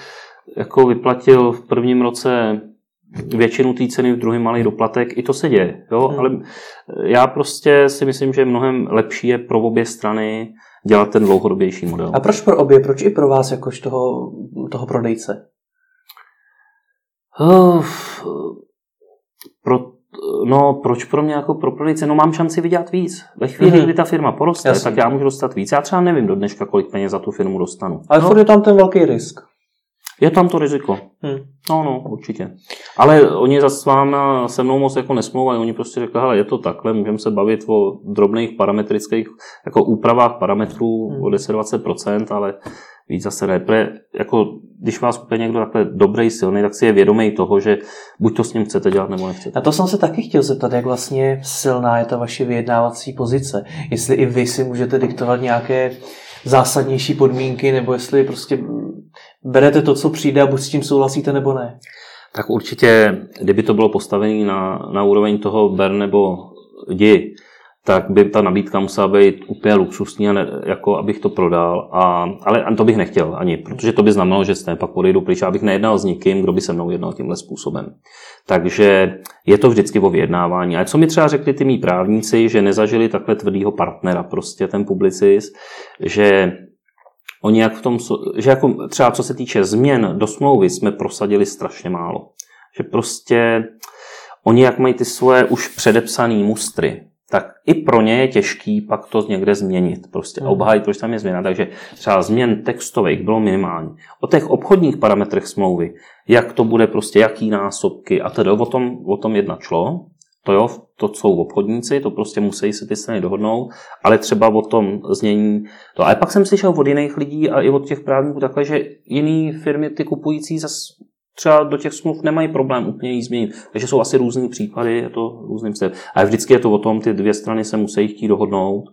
jako vyplatil v prvním roce většinu té ceny, v druhém malý doplatek, i to se děje. Jo? Hmm. Ale já prostě si myslím, že mnohem lepší je pro obě strany dělat ten dlouhodobější model. A proč pro obě? Proč i pro vás, jakož toho, toho prodejce? Uh, pro, no, proč pro mě jako pro prodejce? No mám šanci vydělat víc. Ve chvíli, mm-hmm. kdy ta firma poroste, Jasně. tak já můžu dostat víc. Já třeba nevím do dneška, kolik peněz za tu firmu dostanu. Ale no. je tam ten velký risk. Je tam to riziko. Hmm. No, no, určitě. Ale oni za s váma se mnou moc jako nesmlouvají. Oni prostě řekli, hele, je to takhle, můžeme se bavit o drobných parametrických, jako úpravách parametrů hmm. o 10-20%, ale víc zase ne. Pre, jako, když vás kupuje někdo takhle dobrý, silný, tak si je vědomý toho, že buď to s ním chcete dělat, nebo nechcete. Na to jsem se taky chtěl zeptat, jak vlastně silná je ta vaše vyjednávací pozice. Jestli i vy si můžete diktovat nějaké zásadnější podmínky, nebo jestli prostě berete to, co přijde a buď s tím souhlasíte, nebo ne. Tak určitě, kdyby to bylo postavené na, na úroveň toho ber nebo jdi, tak by ta nabídka musela být úplně luxusní, ne, jako abych to prodal. A, ale to bych nechtěl ani, protože to by znamenalo, že té pak odejdu pryč. Abych nejednal s nikým, kdo by se mnou jednal tímhle způsobem. Takže je to vždycky o vyjednávání. A co mi třeba řekli ty mý právníci, že nezažili takhle tvrdýho partnera, prostě ten publicist, že oni jak v tom, že jako třeba co se týče změn do smlouvy jsme prosadili strašně málo. Že prostě oni jak mají ty svoje už předepsané mustry, tak i pro ně je těžký pak to někde změnit prostě a hmm. obhájit, proč tam je změna. Takže třeba změn textových bylo minimální. O těch obchodních parametrech smlouvy, jak to bude prostě, jaký násobky a tedy o tom, o tom jedna šlo. To jo, to jsou obchodníci, to prostě musí se ty strany dohodnout, ale třeba o tom znění. To. Ale pak jsem slyšel od jiných lidí a i od těch právníků takhle, že jiné firmy ty kupující zase třeba do těch smluv nemají problém úplně jí změnit. Takže jsou asi různý případy, je to různým se. Ale vždycky je to o tom, ty dvě strany se musí chtít dohodnout.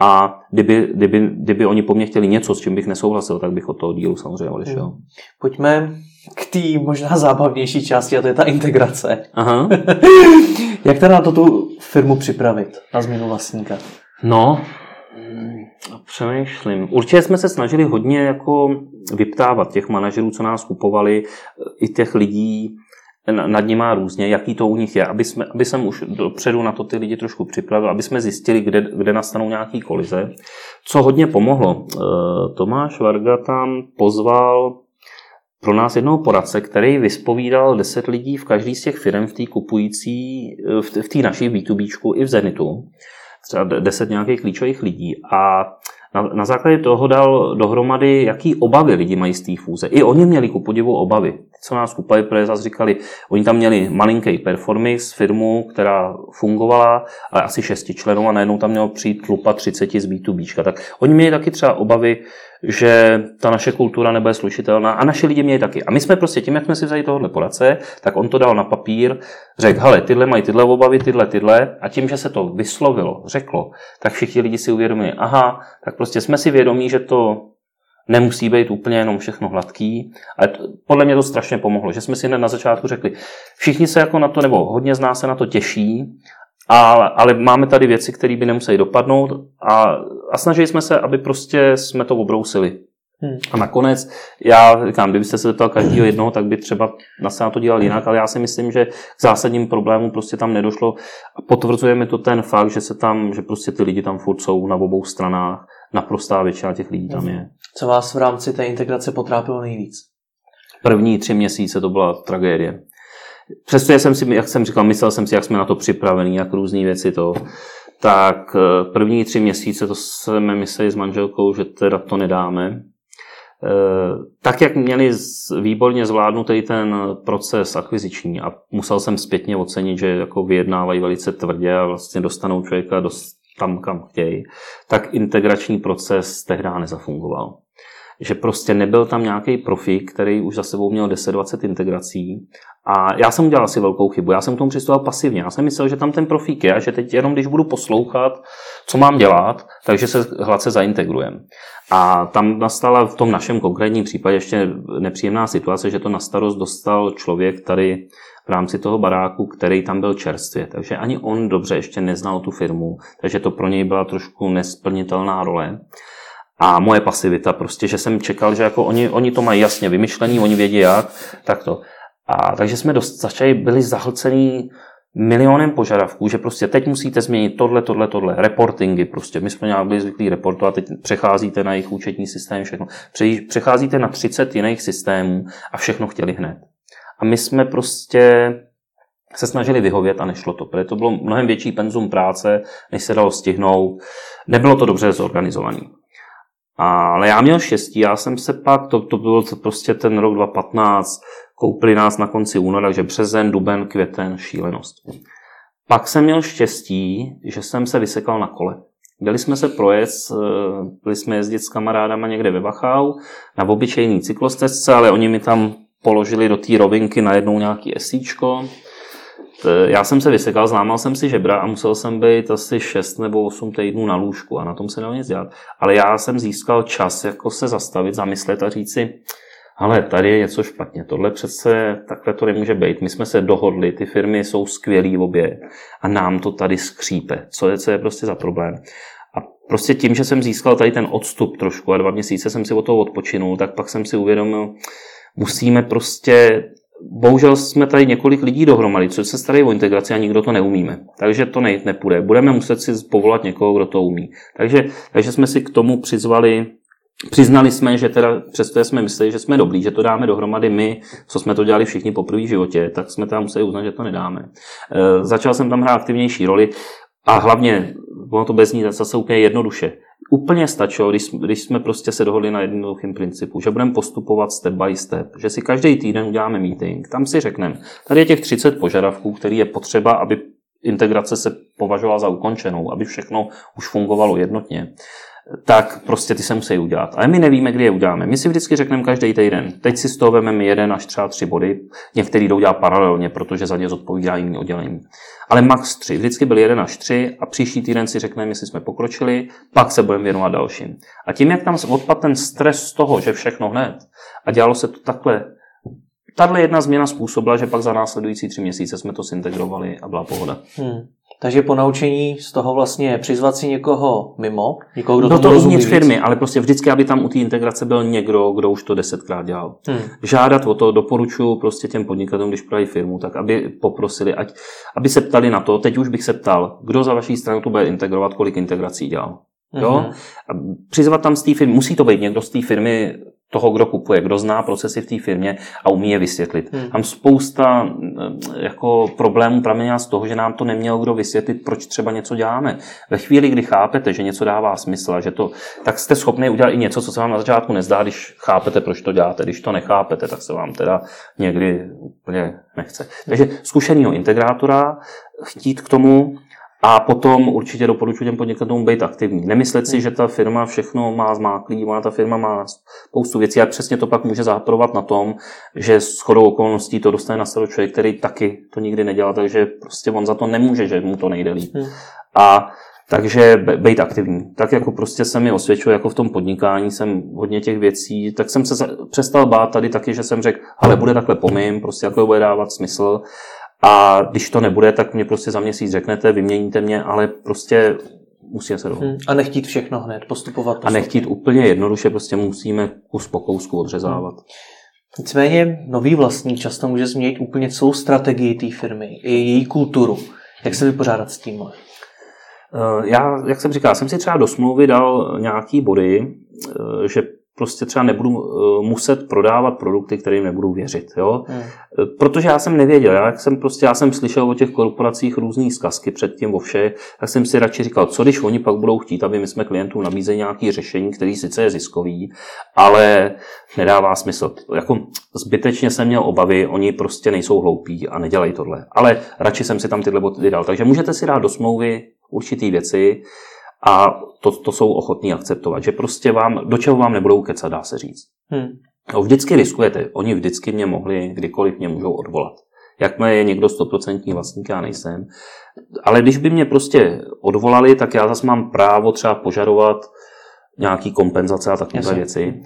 A kdyby, kdyby, kdyby oni po mně chtěli něco, s čím bych nesouhlasil, tak bych od toho dílu samozřejmě odešel. Hmm. Pojďme k té možná zábavnější části, a to je ta integrace. Aha. [laughs] Jak teda na to tu firmu připravit, na změnu vlastníka? No, Přemýšlím. Určitě jsme se snažili hodně jako vyptávat těch manažerů, co nás kupovali, i těch lidí nad nima různě, jaký to u nich je, aby, jsme, aby jsem už dopředu na to ty lidi trošku připravil, aby jsme zjistili, kde, kde nastanou nějaký kolize. Co hodně pomohlo, eh, Tomáš Varga tam pozval pro nás jednoho poradce, který vyspovídal 10 lidí v každý z těch firm v té kupující, v té naší B2B i v Zenitu třeba deset nějakých klíčových lidí a na, na základě toho dal dohromady, jaký obavy lidi mají z té fůze. I oni měli ku podivu obavy. Co nás kupali, protože zase říkali, oni tam měli malinký Performix, firmu, která fungovala, ale asi šesti členů a najednou tam mělo přijít tlupa 30 z B2B. Tak oni měli taky třeba obavy, že ta naše kultura nebude slušitelná. A naše lidi měli taky. A my jsme prostě tím, jak jsme si vzali tohohle poradce, tak on to dal na papír, řekl, hele, tyhle mají tyhle obavy, tyhle, tyhle. A tím, že se to vyslovilo, řeklo, tak všichni lidi si uvědomili, aha, tak prostě jsme si vědomí, že to nemusí být úplně jenom všechno hladký, ale to, podle mě to strašně pomohlo, že jsme si hned na začátku řekli, všichni se jako na to, nebo hodně z nás se na to těší ale, ale máme tady věci, které by nemuseli dopadnout a, a snažili jsme se, aby prostě jsme to obrousili. Hmm. A nakonec, já říkám, kdybyste se zeptal každého jednoho, tak by třeba na to dělal jinak, ale já si myslím, že k zásadním problémům prostě tam nedošlo. A potvrzuje mi to ten fakt, že se tam, že prostě ty lidi tam furt jsou na obou stranách, naprostá většina těch lidí tam je. Co vás v rámci té integrace potrápilo nejvíc? První tři měsíce to byla tragédie. Přestože jsem si, jak jsem říkal, myslel jsem si, jak jsme na to připravení, jak různé věci to, tak eh, první tři měsíce to jsme mysleli s manželkou, že teda to nedáme. Eh, tak, jak měli výborně zvládnutý ten proces akviziční a musel jsem zpětně ocenit, že jako vyjednávají velice tvrdě a vlastně dostanou člověka dost tam, kam chtějí, tak integrační proces tehdy nezafungoval že prostě nebyl tam nějaký profík, který už za sebou měl 10-20 integrací. A já jsem udělal asi velkou chybu. Já jsem k tomu přistupoval pasivně. Já jsem myslel, že tam ten profík je a že teď jenom když budu poslouchat, co mám dělat, takže se hladce zaintegrujeme. A tam nastala v tom našem konkrétním případě ještě nepříjemná situace, že to na starost dostal člověk tady v rámci toho baráku, který tam byl čerstvě. Takže ani on dobře ještě neznal tu firmu, takže to pro něj byla trošku nesplnitelná role. A moje pasivita prostě, že jsem čekal, že jako oni, oni to mají jasně vymyšlený, oni vědí jak, tak to. A takže jsme dost začali, byli zahlcený milionem požadavků, že prostě teď musíte změnit tohle, tohle, tohle, reportingy prostě. My jsme nějak byli zvyklí reportovat, teď přecházíte na jejich účetní systém, všechno. Přecházíte na 30 jiných systémů a všechno chtěli hned. A my jsme prostě se snažili vyhovět a nešlo to, protože to bylo mnohem větší penzum práce, než se dalo stihnout. Nebylo to dobře zorganizované. Ale já měl štěstí, já jsem se pak, to, to byl prostě ten rok 2015, koupili nás na konci února, takže březen, duben, květen, šílenost. Pak jsem měl štěstí, že jsem se vysekal na kole. Byli jsme se projet, eh, byli jsme jezdit s kamarádama někde ve Vachau na obyčejný cyklostezce, ale oni mi tam položili do té rovinky najednou nějaký esíčko, já jsem se vysekal, zlámal jsem si žebra a musel jsem být asi 6 nebo 8 týdnů na lůžku a na tom se dalo nic dělat. Ale já jsem získal čas jako se zastavit, zamyslet a říct si, ale tady je něco špatně, tohle přece takhle to nemůže být. My jsme se dohodli, ty firmy jsou skvělý obě a nám to tady skřípe. Co je, co je prostě za problém? A prostě tím, že jsem získal tady ten odstup trošku a dva měsíce jsem si o toho odpočinul, tak pak jsem si uvědomil, musíme prostě bohužel jsme tady několik lidí dohromady, co se starají o integraci a nikdo to neumíme. Takže to ne, nepůjde. Budeme muset si povolat někoho, kdo to umí. Takže, takže jsme si k tomu přizvali Přiznali jsme, že teda přesto jsme mysleli, že jsme dobrý, že to dáme dohromady my, co jsme to dělali všichni po první životě, tak jsme tam museli uznat, že to nedáme. E, začal jsem tam hrát aktivnější roli a hlavně, ono to bez ní zase úplně jednoduše. Úplně stačilo, když, když jsme prostě se dohodli na jednoduchém principu, že budeme postupovat step by step, že si každý týden uděláme meeting, tam si řekneme, tady je těch 30 požadavků, který je potřeba, aby integrace se považovala za ukončenou, aby všechno už fungovalo jednotně tak prostě ty se musí udělat. Ale my nevíme, kdy je uděláme. My si vždycky řekneme každý týden. Teď si z toho vezmeme jeden až třeba tři body. Některý jdou dělat paralelně, protože za ně zodpovídá jiný oddělení. Ale max tři. Vždycky byl jeden až tři a příští týden si řekneme, jestli jsme pokročili, pak se budeme věnovat dalším. A tím, jak tam odpad ten stres z toho, že všechno hned a dělalo se to takhle, tahle jedna změna způsobila, že pak za následující tři měsíce jsme to zintegrovali a byla pohoda. Hmm. Takže po naučení z toho vlastně přizvat si někoho mimo, někoho, kdo no to uvnitř firmy, ale prostě vždycky, aby tam u té integrace byl někdo, kdo už to desetkrát dělal. Hmm. Žádat o to doporučuji prostě těm podnikatelům, když prodají firmu, tak aby poprosili, ať, aby se ptali na to, teď už bych se ptal, kdo za vaší stranu to bude integrovat, kolik integrací dělal. Jo? Mm-hmm. A přizvat tam z té firmy, musí to být někdo z té firmy toho, kdo kupuje, kdo zná procesy v té firmě a umí je vysvětlit. Hmm. Tam spousta eh, jako problémů pramená z toho, že nám to neměl kdo vysvětlit, proč třeba něco děláme. Ve chvíli, kdy chápete, že něco dává smysl, že to, tak jste schopni udělat i něco, co se vám na začátku nezdá, když chápete, proč to děláte. Když to nechápete, tak se vám teda někdy úplně nechce. Takže zkušenýho integrátora chtít k tomu a potom určitě doporučuji těm podnikatelům být aktivní. Nemyslet si, že ta firma všechno má zmáklý, ona ta firma má spoustu věcí a přesně to pak může záporovat na tom, že s chodou okolností to dostane na starost člověk, který taky to nikdy nedělal, takže prostě on za to nemůže, že mu to nejde líp. Hmm. A takže být aktivní. Tak jako prostě se mi osvědčuje, jako v tom podnikání jsem hodně těch věcí, tak jsem se přestal bát tady taky, že jsem řekl, ale bude takhle pomím, prostě jako bude dávat smysl. A když to nebude, tak mě prostě za měsíc řeknete, vyměníte mě, ale prostě musí se dohodnout. Hmm. A nechtít všechno hned, postupovat postupně. A nechtít úplně jednoduše, prostě musíme kus po kousku odřezávat. Hmm. Nicméně nový vlastník často může změnit úplně celou strategii té firmy, i její kulturu. Jak se vypořádat s tím? Eh, já, jak jsem říkal, jsem si třeba do smlouvy dal nějaký body, eh, že prostě třeba nebudu uh, muset prodávat produkty, kterým nebudu věřit. Jo? Hmm. Protože já jsem nevěděl, já, jsem prostě, já jsem slyšel o těch korporacích různé zkazky předtím o vše, tak jsem si radši říkal, co když oni pak budou chtít, aby my jsme klientům nabízeli nějaké řešení, který sice je ziskový, ale nedává smysl. Jako zbytečně jsem měl obavy, oni prostě nejsou hloupí a nedělají tohle. Ale radši jsem si tam tyhle body dal. Takže můžete si dát do smlouvy určitý věci, a to, to jsou ochotní akceptovat, že prostě vám, do čeho vám nebudou kecat, dá se říct. Hmm. No, vždycky riskujete, oni vždycky mě mohli, kdykoliv mě můžou odvolat. Jakmile je někdo stoprocentní vlastník, já nejsem. Ale když by mě prostě odvolali, tak já zase mám právo třeba požadovat nějaký kompenzace a takové věci.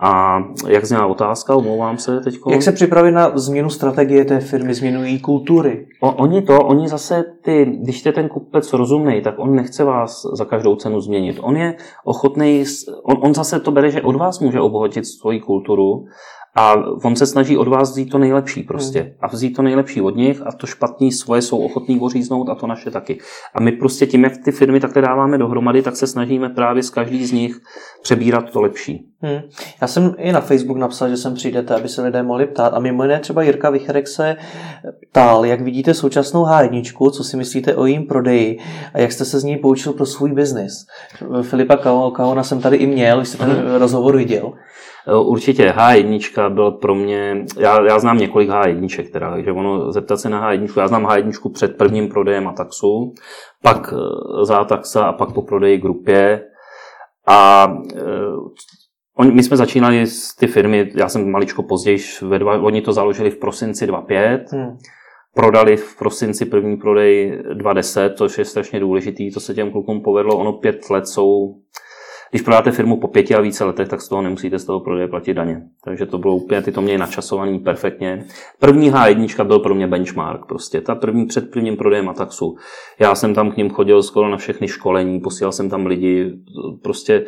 A jak zněla otázka, omlouvám se teď. Jak se připravit na změnu strategie té firmy, změnu její kultury? O, oni to, oni zase ty, když je ten kupec rozumný, tak on nechce vás za každou cenu změnit. On je ochotný, on, on zase to bere, že od vás může obohatit svoji kulturu a on se snaží od vás vzít to nejlepší prostě. Hmm. A vzít to nejlepší od nich a to špatný svoje jsou ochotní oříznout a to naše taky. A my prostě tím, jak ty firmy takhle dáváme dohromady, tak se snažíme právě z každý z nich přebírat to lepší. Hmm. Já jsem i na Facebook napsal, že sem přijdete, aby se lidé mohli ptát. A mimo jiné třeba Jirka Vicherek se ptal, jak vidíte současnou H1, co si myslíte o jejím prodeji a jak jste se z ní poučil pro svůj biznis. Filipa Kaona jsem tady i měl, když jste ten hmm. [laughs] rozhovor viděl. Eh, určitě H1 byl pro mě, já, já znám několik H1, teda, takže ono zeptat se na H1, já znám H1 před prvním prodejem Ataxu, pak eh, za Ataxa a pak po prodeji grupě. A uh, my jsme začínali s ty firmy, já jsem maličko později, ve dva, oni to založili v prosinci 2005, hmm. prodali v prosinci první prodej 2010, což je strašně důležitý, to se těm klukům povedlo, ono pět let jsou Když prodáte firmu po pěti a více letech, tak z toho nemusíte z toho prodeje platit daně. Takže to bylo úplně, ty to měli načasovaný perfektně. První H1 byl pro mě benchmark, prostě ta první před prvním prodejem Ataxu. Já jsem tam k ním chodil skoro na všechny školení, posílal jsem tam lidi, prostě eh,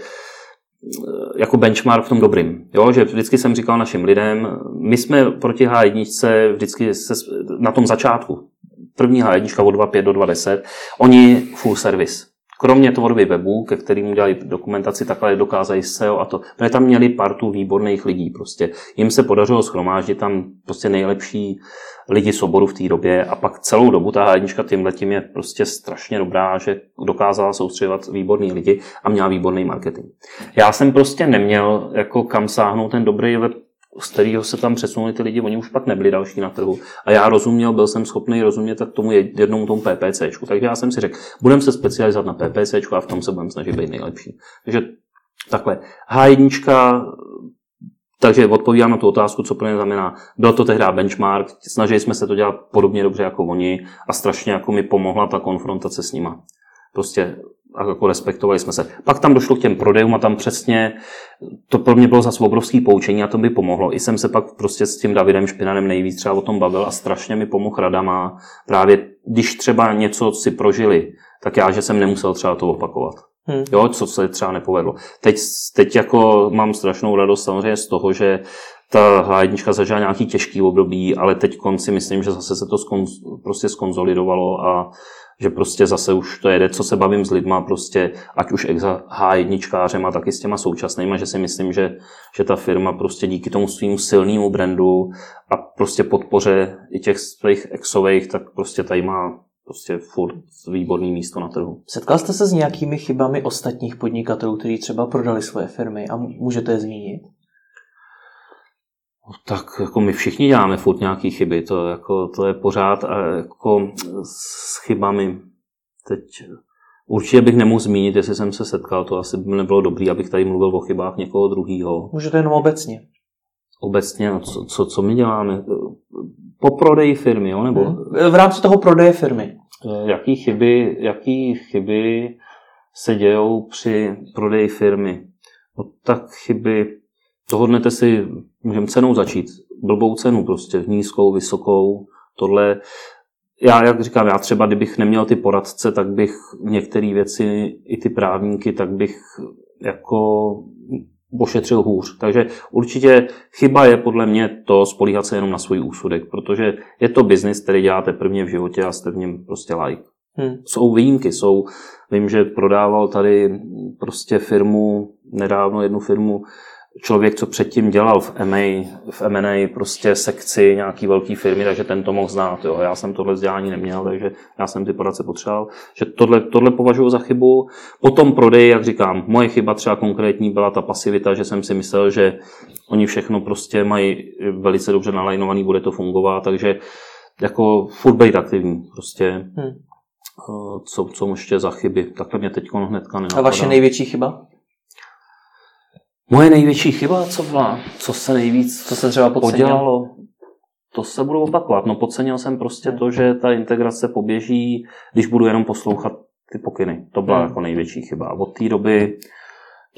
jako benchmark v tom dobrým. Jo? Že vždycky jsem říkal našim lidem, my jsme proti H1 vždycky se, na tom začátku, první H1 od 2.5 do 2.10, oni full service kromě tvorby webu, ke kterým dělali dokumentaci, takhle dokázají SEO a to. Protože tam měli partu výborných lidí. Prostě jim se podařilo schromáždit tam prostě nejlepší lidi z oboru v té době a pak celou dobu ta hájnička tímhle tím je prostě strašně dobrá, že dokázala soustředovat výborný lidi a měla výborný marketing. Já jsem prostě neměl jako kam sáhnout ten dobrý web z kterého se tam přesunuli ty lidi, oni už pak nebyli další na trhu. A já rozuměl, byl jsem schopný rozumět tak tomu jednomu tomu PPC. Takže já jsem si řekl, budeme se specializovat na PPC a v tom se budeme snažit být nejlepší. Takže takhle. H1, takže odpovídám na tu otázku, co pro ně znamená. Byl to tehdy benchmark, snažili jsme se to dělat podobně dobře jako oni a strašně jako mi pomohla ta konfrontace s nima. Prostě a jako respektovali jsme se. Pak tam došlo k těm prodejům a tam přesně, to pro mě bylo zase obrovský poučení a to by pomohlo. I jsem se pak prostě s tím Davidem Špinanem nejvíc třeba o tom bavil a strašně mi pomohl radama. Právě když třeba něco si prožili, tak já, že jsem nemusel třeba to opakovat. Hmm. Jo, co se třeba nepovedlo. Teď, teď jako mám strašnou radost samozřejmě z toho, že ta H1 zažila nějaký těžký období, ale teď konci myslím, že zase se to skon, prostě skonzolidovalo a že prostě zase už to jede, co se bavím s lidma, prostě ať už exa H1 tak i s těma současnýma, že si myslím, že, že ta firma prostě díky tomu svým silnému brandu a prostě podpoře i těch svých exových, tak prostě tady má prostě furt výborný místo na trhu. Setkal jste se s nějakými chybami ostatních podnikatelů, kteří třeba prodali svoje firmy a můžete je zmínit? No, tak jako my všichni děláme furt nějaké chyby, to, jako, to je pořád a jako s chybami. Teď určitě bych nemohl zmínit, jestli jsem se setkal, to asi by nebylo dobré, abych tady mluvil o chybách někoho druhého. Můžete jenom obecně. Obecně, no, co, co, co my děláme? Po prodeji firmy, jo? Nebo... Hmm. V rámci toho prodeje firmy. Eh, jaký chyby, jaký chyby se dějou při prodeji firmy? No, tak chyby, dohodnete si můžeme cenou začít. Blbou cenu prostě, nízkou, vysokou, tohle. Já, jak říkám, já třeba, kdybych neměl ty poradce, tak bych některé věci, i ty právníky, tak bych jako ošetřil hůř. Takže určitě chyba je podle mě to spolíhat se jenom na svůj úsudek, protože je to biznis, který děláte prvně v životě a jste v něm prostě like. Hmm. Jsou výjimky, jsou, vím, že prodával tady prostě firmu, nedávno jednu firmu, člověk, co předtím dělal v MA, v M&A prostě sekci nějaký velký firmy, takže ten to mohl znát. Jo. Já jsem tohle vzdělání neměl, takže já jsem ty poradce potřeboval. Že tohle, tohle považuji za chybu. Potom prodej, jak říkám, moje chyba třeba konkrétní byla ta pasivita, že jsem si myslel, že oni všechno prostě mají velice dobře nalajnovaný, bude to fungovat, takže jako furt být aktivní. Prostě hmm. co, co ještě za chyby. Takhle mě teď hnedka nenapadá. A vaše největší chyba? Moje největší chyba, co byla? Co se nejvíc co se třeba podělalo? To se budu opakovat. No podcenil jsem prostě to, že ta integrace poběží, když budu jenom poslouchat ty pokyny. To byla hmm. jako největší chyba. A od té doby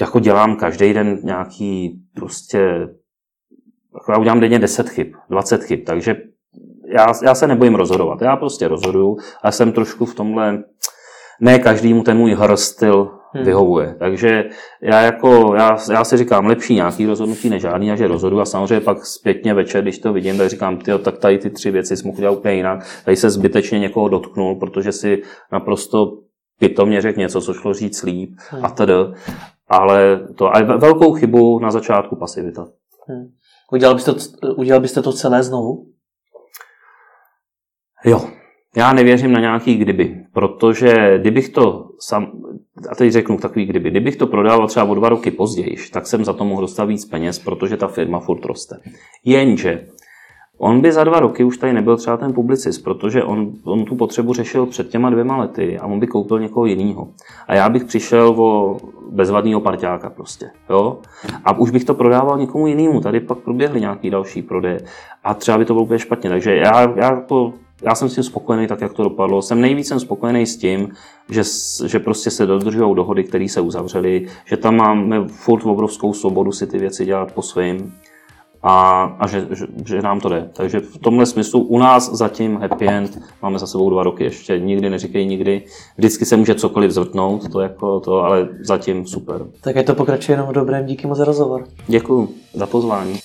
jako dělám každý den nějaký prostě jako já udělám denně 10 chyb, 20 chyb, takže já, já se nebojím rozhodovat. Já prostě rozhoduju a jsem trošku v tomhle, ne každému ten můj hr styl hmm. vyhovuje. Takže já, jako, já, já si říkám, lepší nějaký rozhodnutí než žádný, a že rozhodu a samozřejmě pak zpětně večer, když to vidím, tak říkám, tyjo, tak tady ty tři věci jsem mohl dělat úplně jinak. Tady se zbytečně někoho dotknul, protože si naprosto pitomně řekl něco, co šlo říct líp hmm. a tedy. Ale to a velkou chybu na začátku pasivita. Hmm. Udělal, byste to, udělal byste to celé znovu? Jo, já nevěřím na nějaký kdyby, protože kdybych to sam, a teď řeknu takový kdyby, kdybych to prodával třeba o dva roky později, tak jsem za to mohl dostat víc peněz, protože ta firma furt roste. Jenže On by za dva roky už tady nebyl třeba ten publicist, protože on, on tu potřebu řešil před těma dvěma lety a on by koupil někoho jiného. A já bych přišel o bezvadného parťáka prostě. Jo? A už bych to prodával někomu jinému. Tady pak proběhly nějaký další prodeje. A třeba by to bylo úplně špatně. Takže já, já to já jsem s tím spokojený tak, jak to dopadlo. Jsem nejvíc jsem spokojený s tím, že, že prostě se dodržují dohody, které se uzavřely, že tam máme furt obrovskou svobodu si ty věci dělat po svým a, a že, že, že nám to jde. Takže v tomhle smyslu u nás zatím happy end, máme za sebou dva roky ještě, nikdy neříkej nikdy, vždycky se může cokoliv zvrtnout, to jako to, ale zatím super. Tak je to pokračuje jenom v dobrém, díky moc za rozhovor. Děkuji za pozvání.